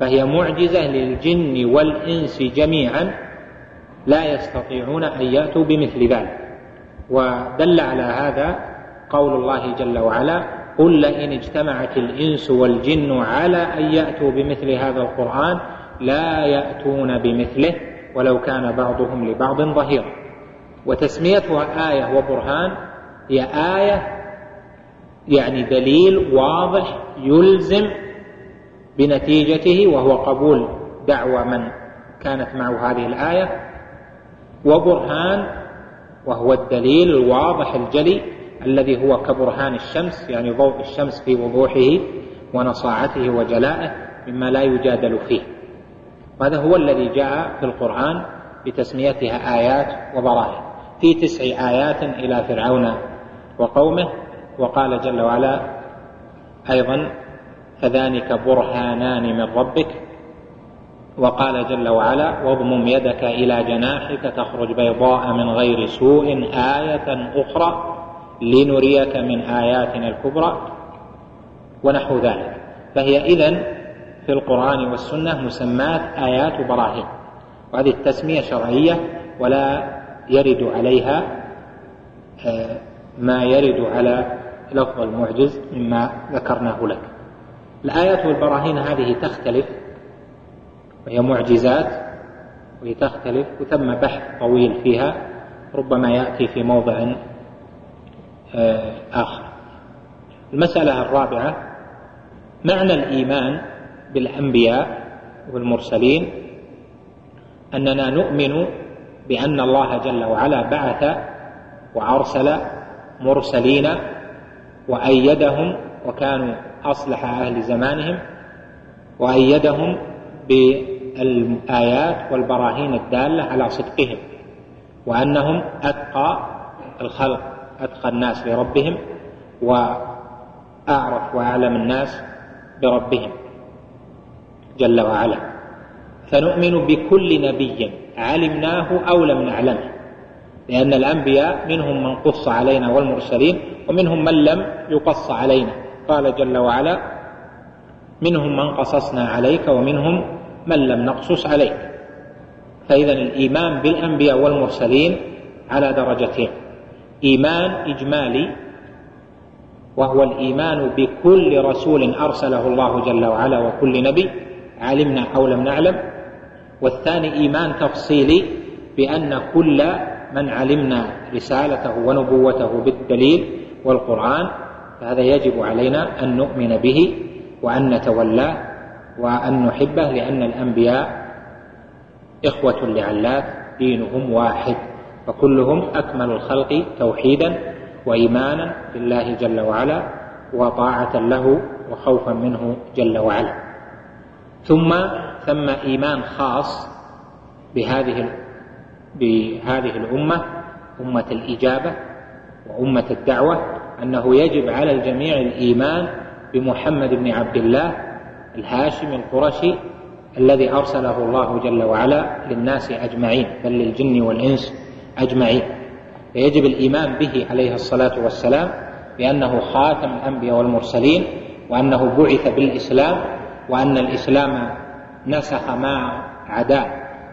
فهي معجزة للجن والإنس جميعا لا يستطيعون أن يأتوا بمثل ذلك. ودل على هذا قول الله جل وعلا قل لئن اجتمعت الإنس والجن على أن يأتوا بمثل هذا القرآن لا يأتون بمثله ولو كان بعضهم لبعض ظهيرا. وتسميتها آية وبرهان هي آية يعني دليل واضح يلزم بنتيجته وهو قبول دعوى من كانت معه هذه الآية. وبرهان وهو الدليل الواضح الجلي الذي هو كبرهان الشمس يعني ضوء الشمس في وضوحه ونصاعته وجلائه مما لا يجادل فيه. وهذا هو الذي جاء في القرآن بتسميتها آيات وبراهين في تسع آيات إلى فرعون وقومه وقال جل وعلا أيضا فذلك برهانان من ربك وقال جل وعلا واضمم يدك إلى جناحك تخرج بيضاء من غير سوء آية أخرى لنريك من آياتنا الكبرى ونحو ذلك. فهي إذن في القرآن والسنة مسمات آيات وبراهين وهذه التسمية شرعية ولا يرد عليها آه، ما يرد على لفظ المعجز مما ذكرناه لك. الآيات والبراهين هذه تختلف وهي معجزات وهي تختلف وثم بحث طويل فيها ربما يأتي في موضع آخر. المسألة الرابعة معنى الإيمان بالأنبياء والمرسلين أننا نؤمن بأن الله جل وعلا بعث وأرسل مرسلين وأيدهم وكانوا أصلح أهل زمانهم وأيدهم بالآيات والبراهين الدالة على صدقهم وأنهم أتقى الخلق. أتقى الناس لربهم وأعرف وأعلم الناس بربهم جل وعلا. فنؤمن بكل نبي علمناه أو لم نعلمه لأن الأنبياء منهم من قص علينا والمرسلين ومنهم من لم يقص علينا. قال جل وعلا منهم من قصصنا عليك ومنهم من لم نقصص عليك. فإذا الإيمان بالأنبياء والمرسلين على درجتين إيمان إجمالي وهو الإيمان بكل رسول أرسله الله جل وعلا وكل نبي علمنا أو لم نعلم. والثاني إيمان تفصيلي بأن كل من علمنا رسالته ونبوته بالدليل والقرآن فهذا يجب علينا أن نؤمن به وأن نتولاه وأن نحبه لأن الأنبياء إخوة لعلات دينهم واحد. فكلهم أكمل الخلق توحيدا وإيمانا بالله جل وعلا وطاعة له وخوفا منه جل وعلا. ثم ثم إيمان خاص بهذه بهذه الأمة أمة الإجابة وأمة الدعوة أنه يجب على الجميع الإيمان بمحمد بن عبد الله الهاشمي القرشي الذي أرسله الله جل وعلا للناس أجمعين بل للجن والإنس. أجمعين. فيجب الإيمان به عليه الصلاة والسلام بأنه خاتم الأنبياء والمرسلين وأنه بعث بالإسلام وأن الإسلام نسخ ما عداه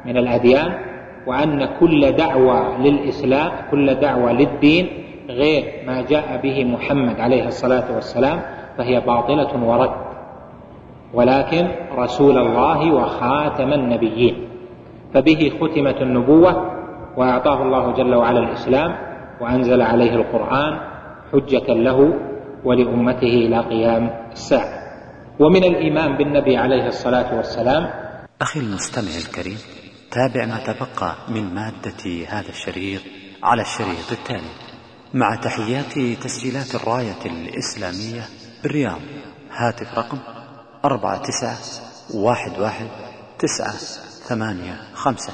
من الأديان وأن كل دعوة للإسلام كل دعوة للدين غير ما جاء به محمد عليه الصلاة والسلام فهي باطلة ورد. ولكن رسول الله وخاتم النبيين. فبه ختمت النبوة وأعطاه الله جل وعلا الإسلام وأنزل عليه القرآن حجة له ولأمته إلى قيام الساعة. ومن الإيمان بالنبي عليه الصلاة والسلام أخي المستمع الكريم تابع ما تبقى من مادة هذا الشريط على الشريط التالي. مع تحيات تسجيلات الراية الإسلامية بالرياض هاتف رقم أربعة تسعة واحد واحد تسعة ثمانية خمسة.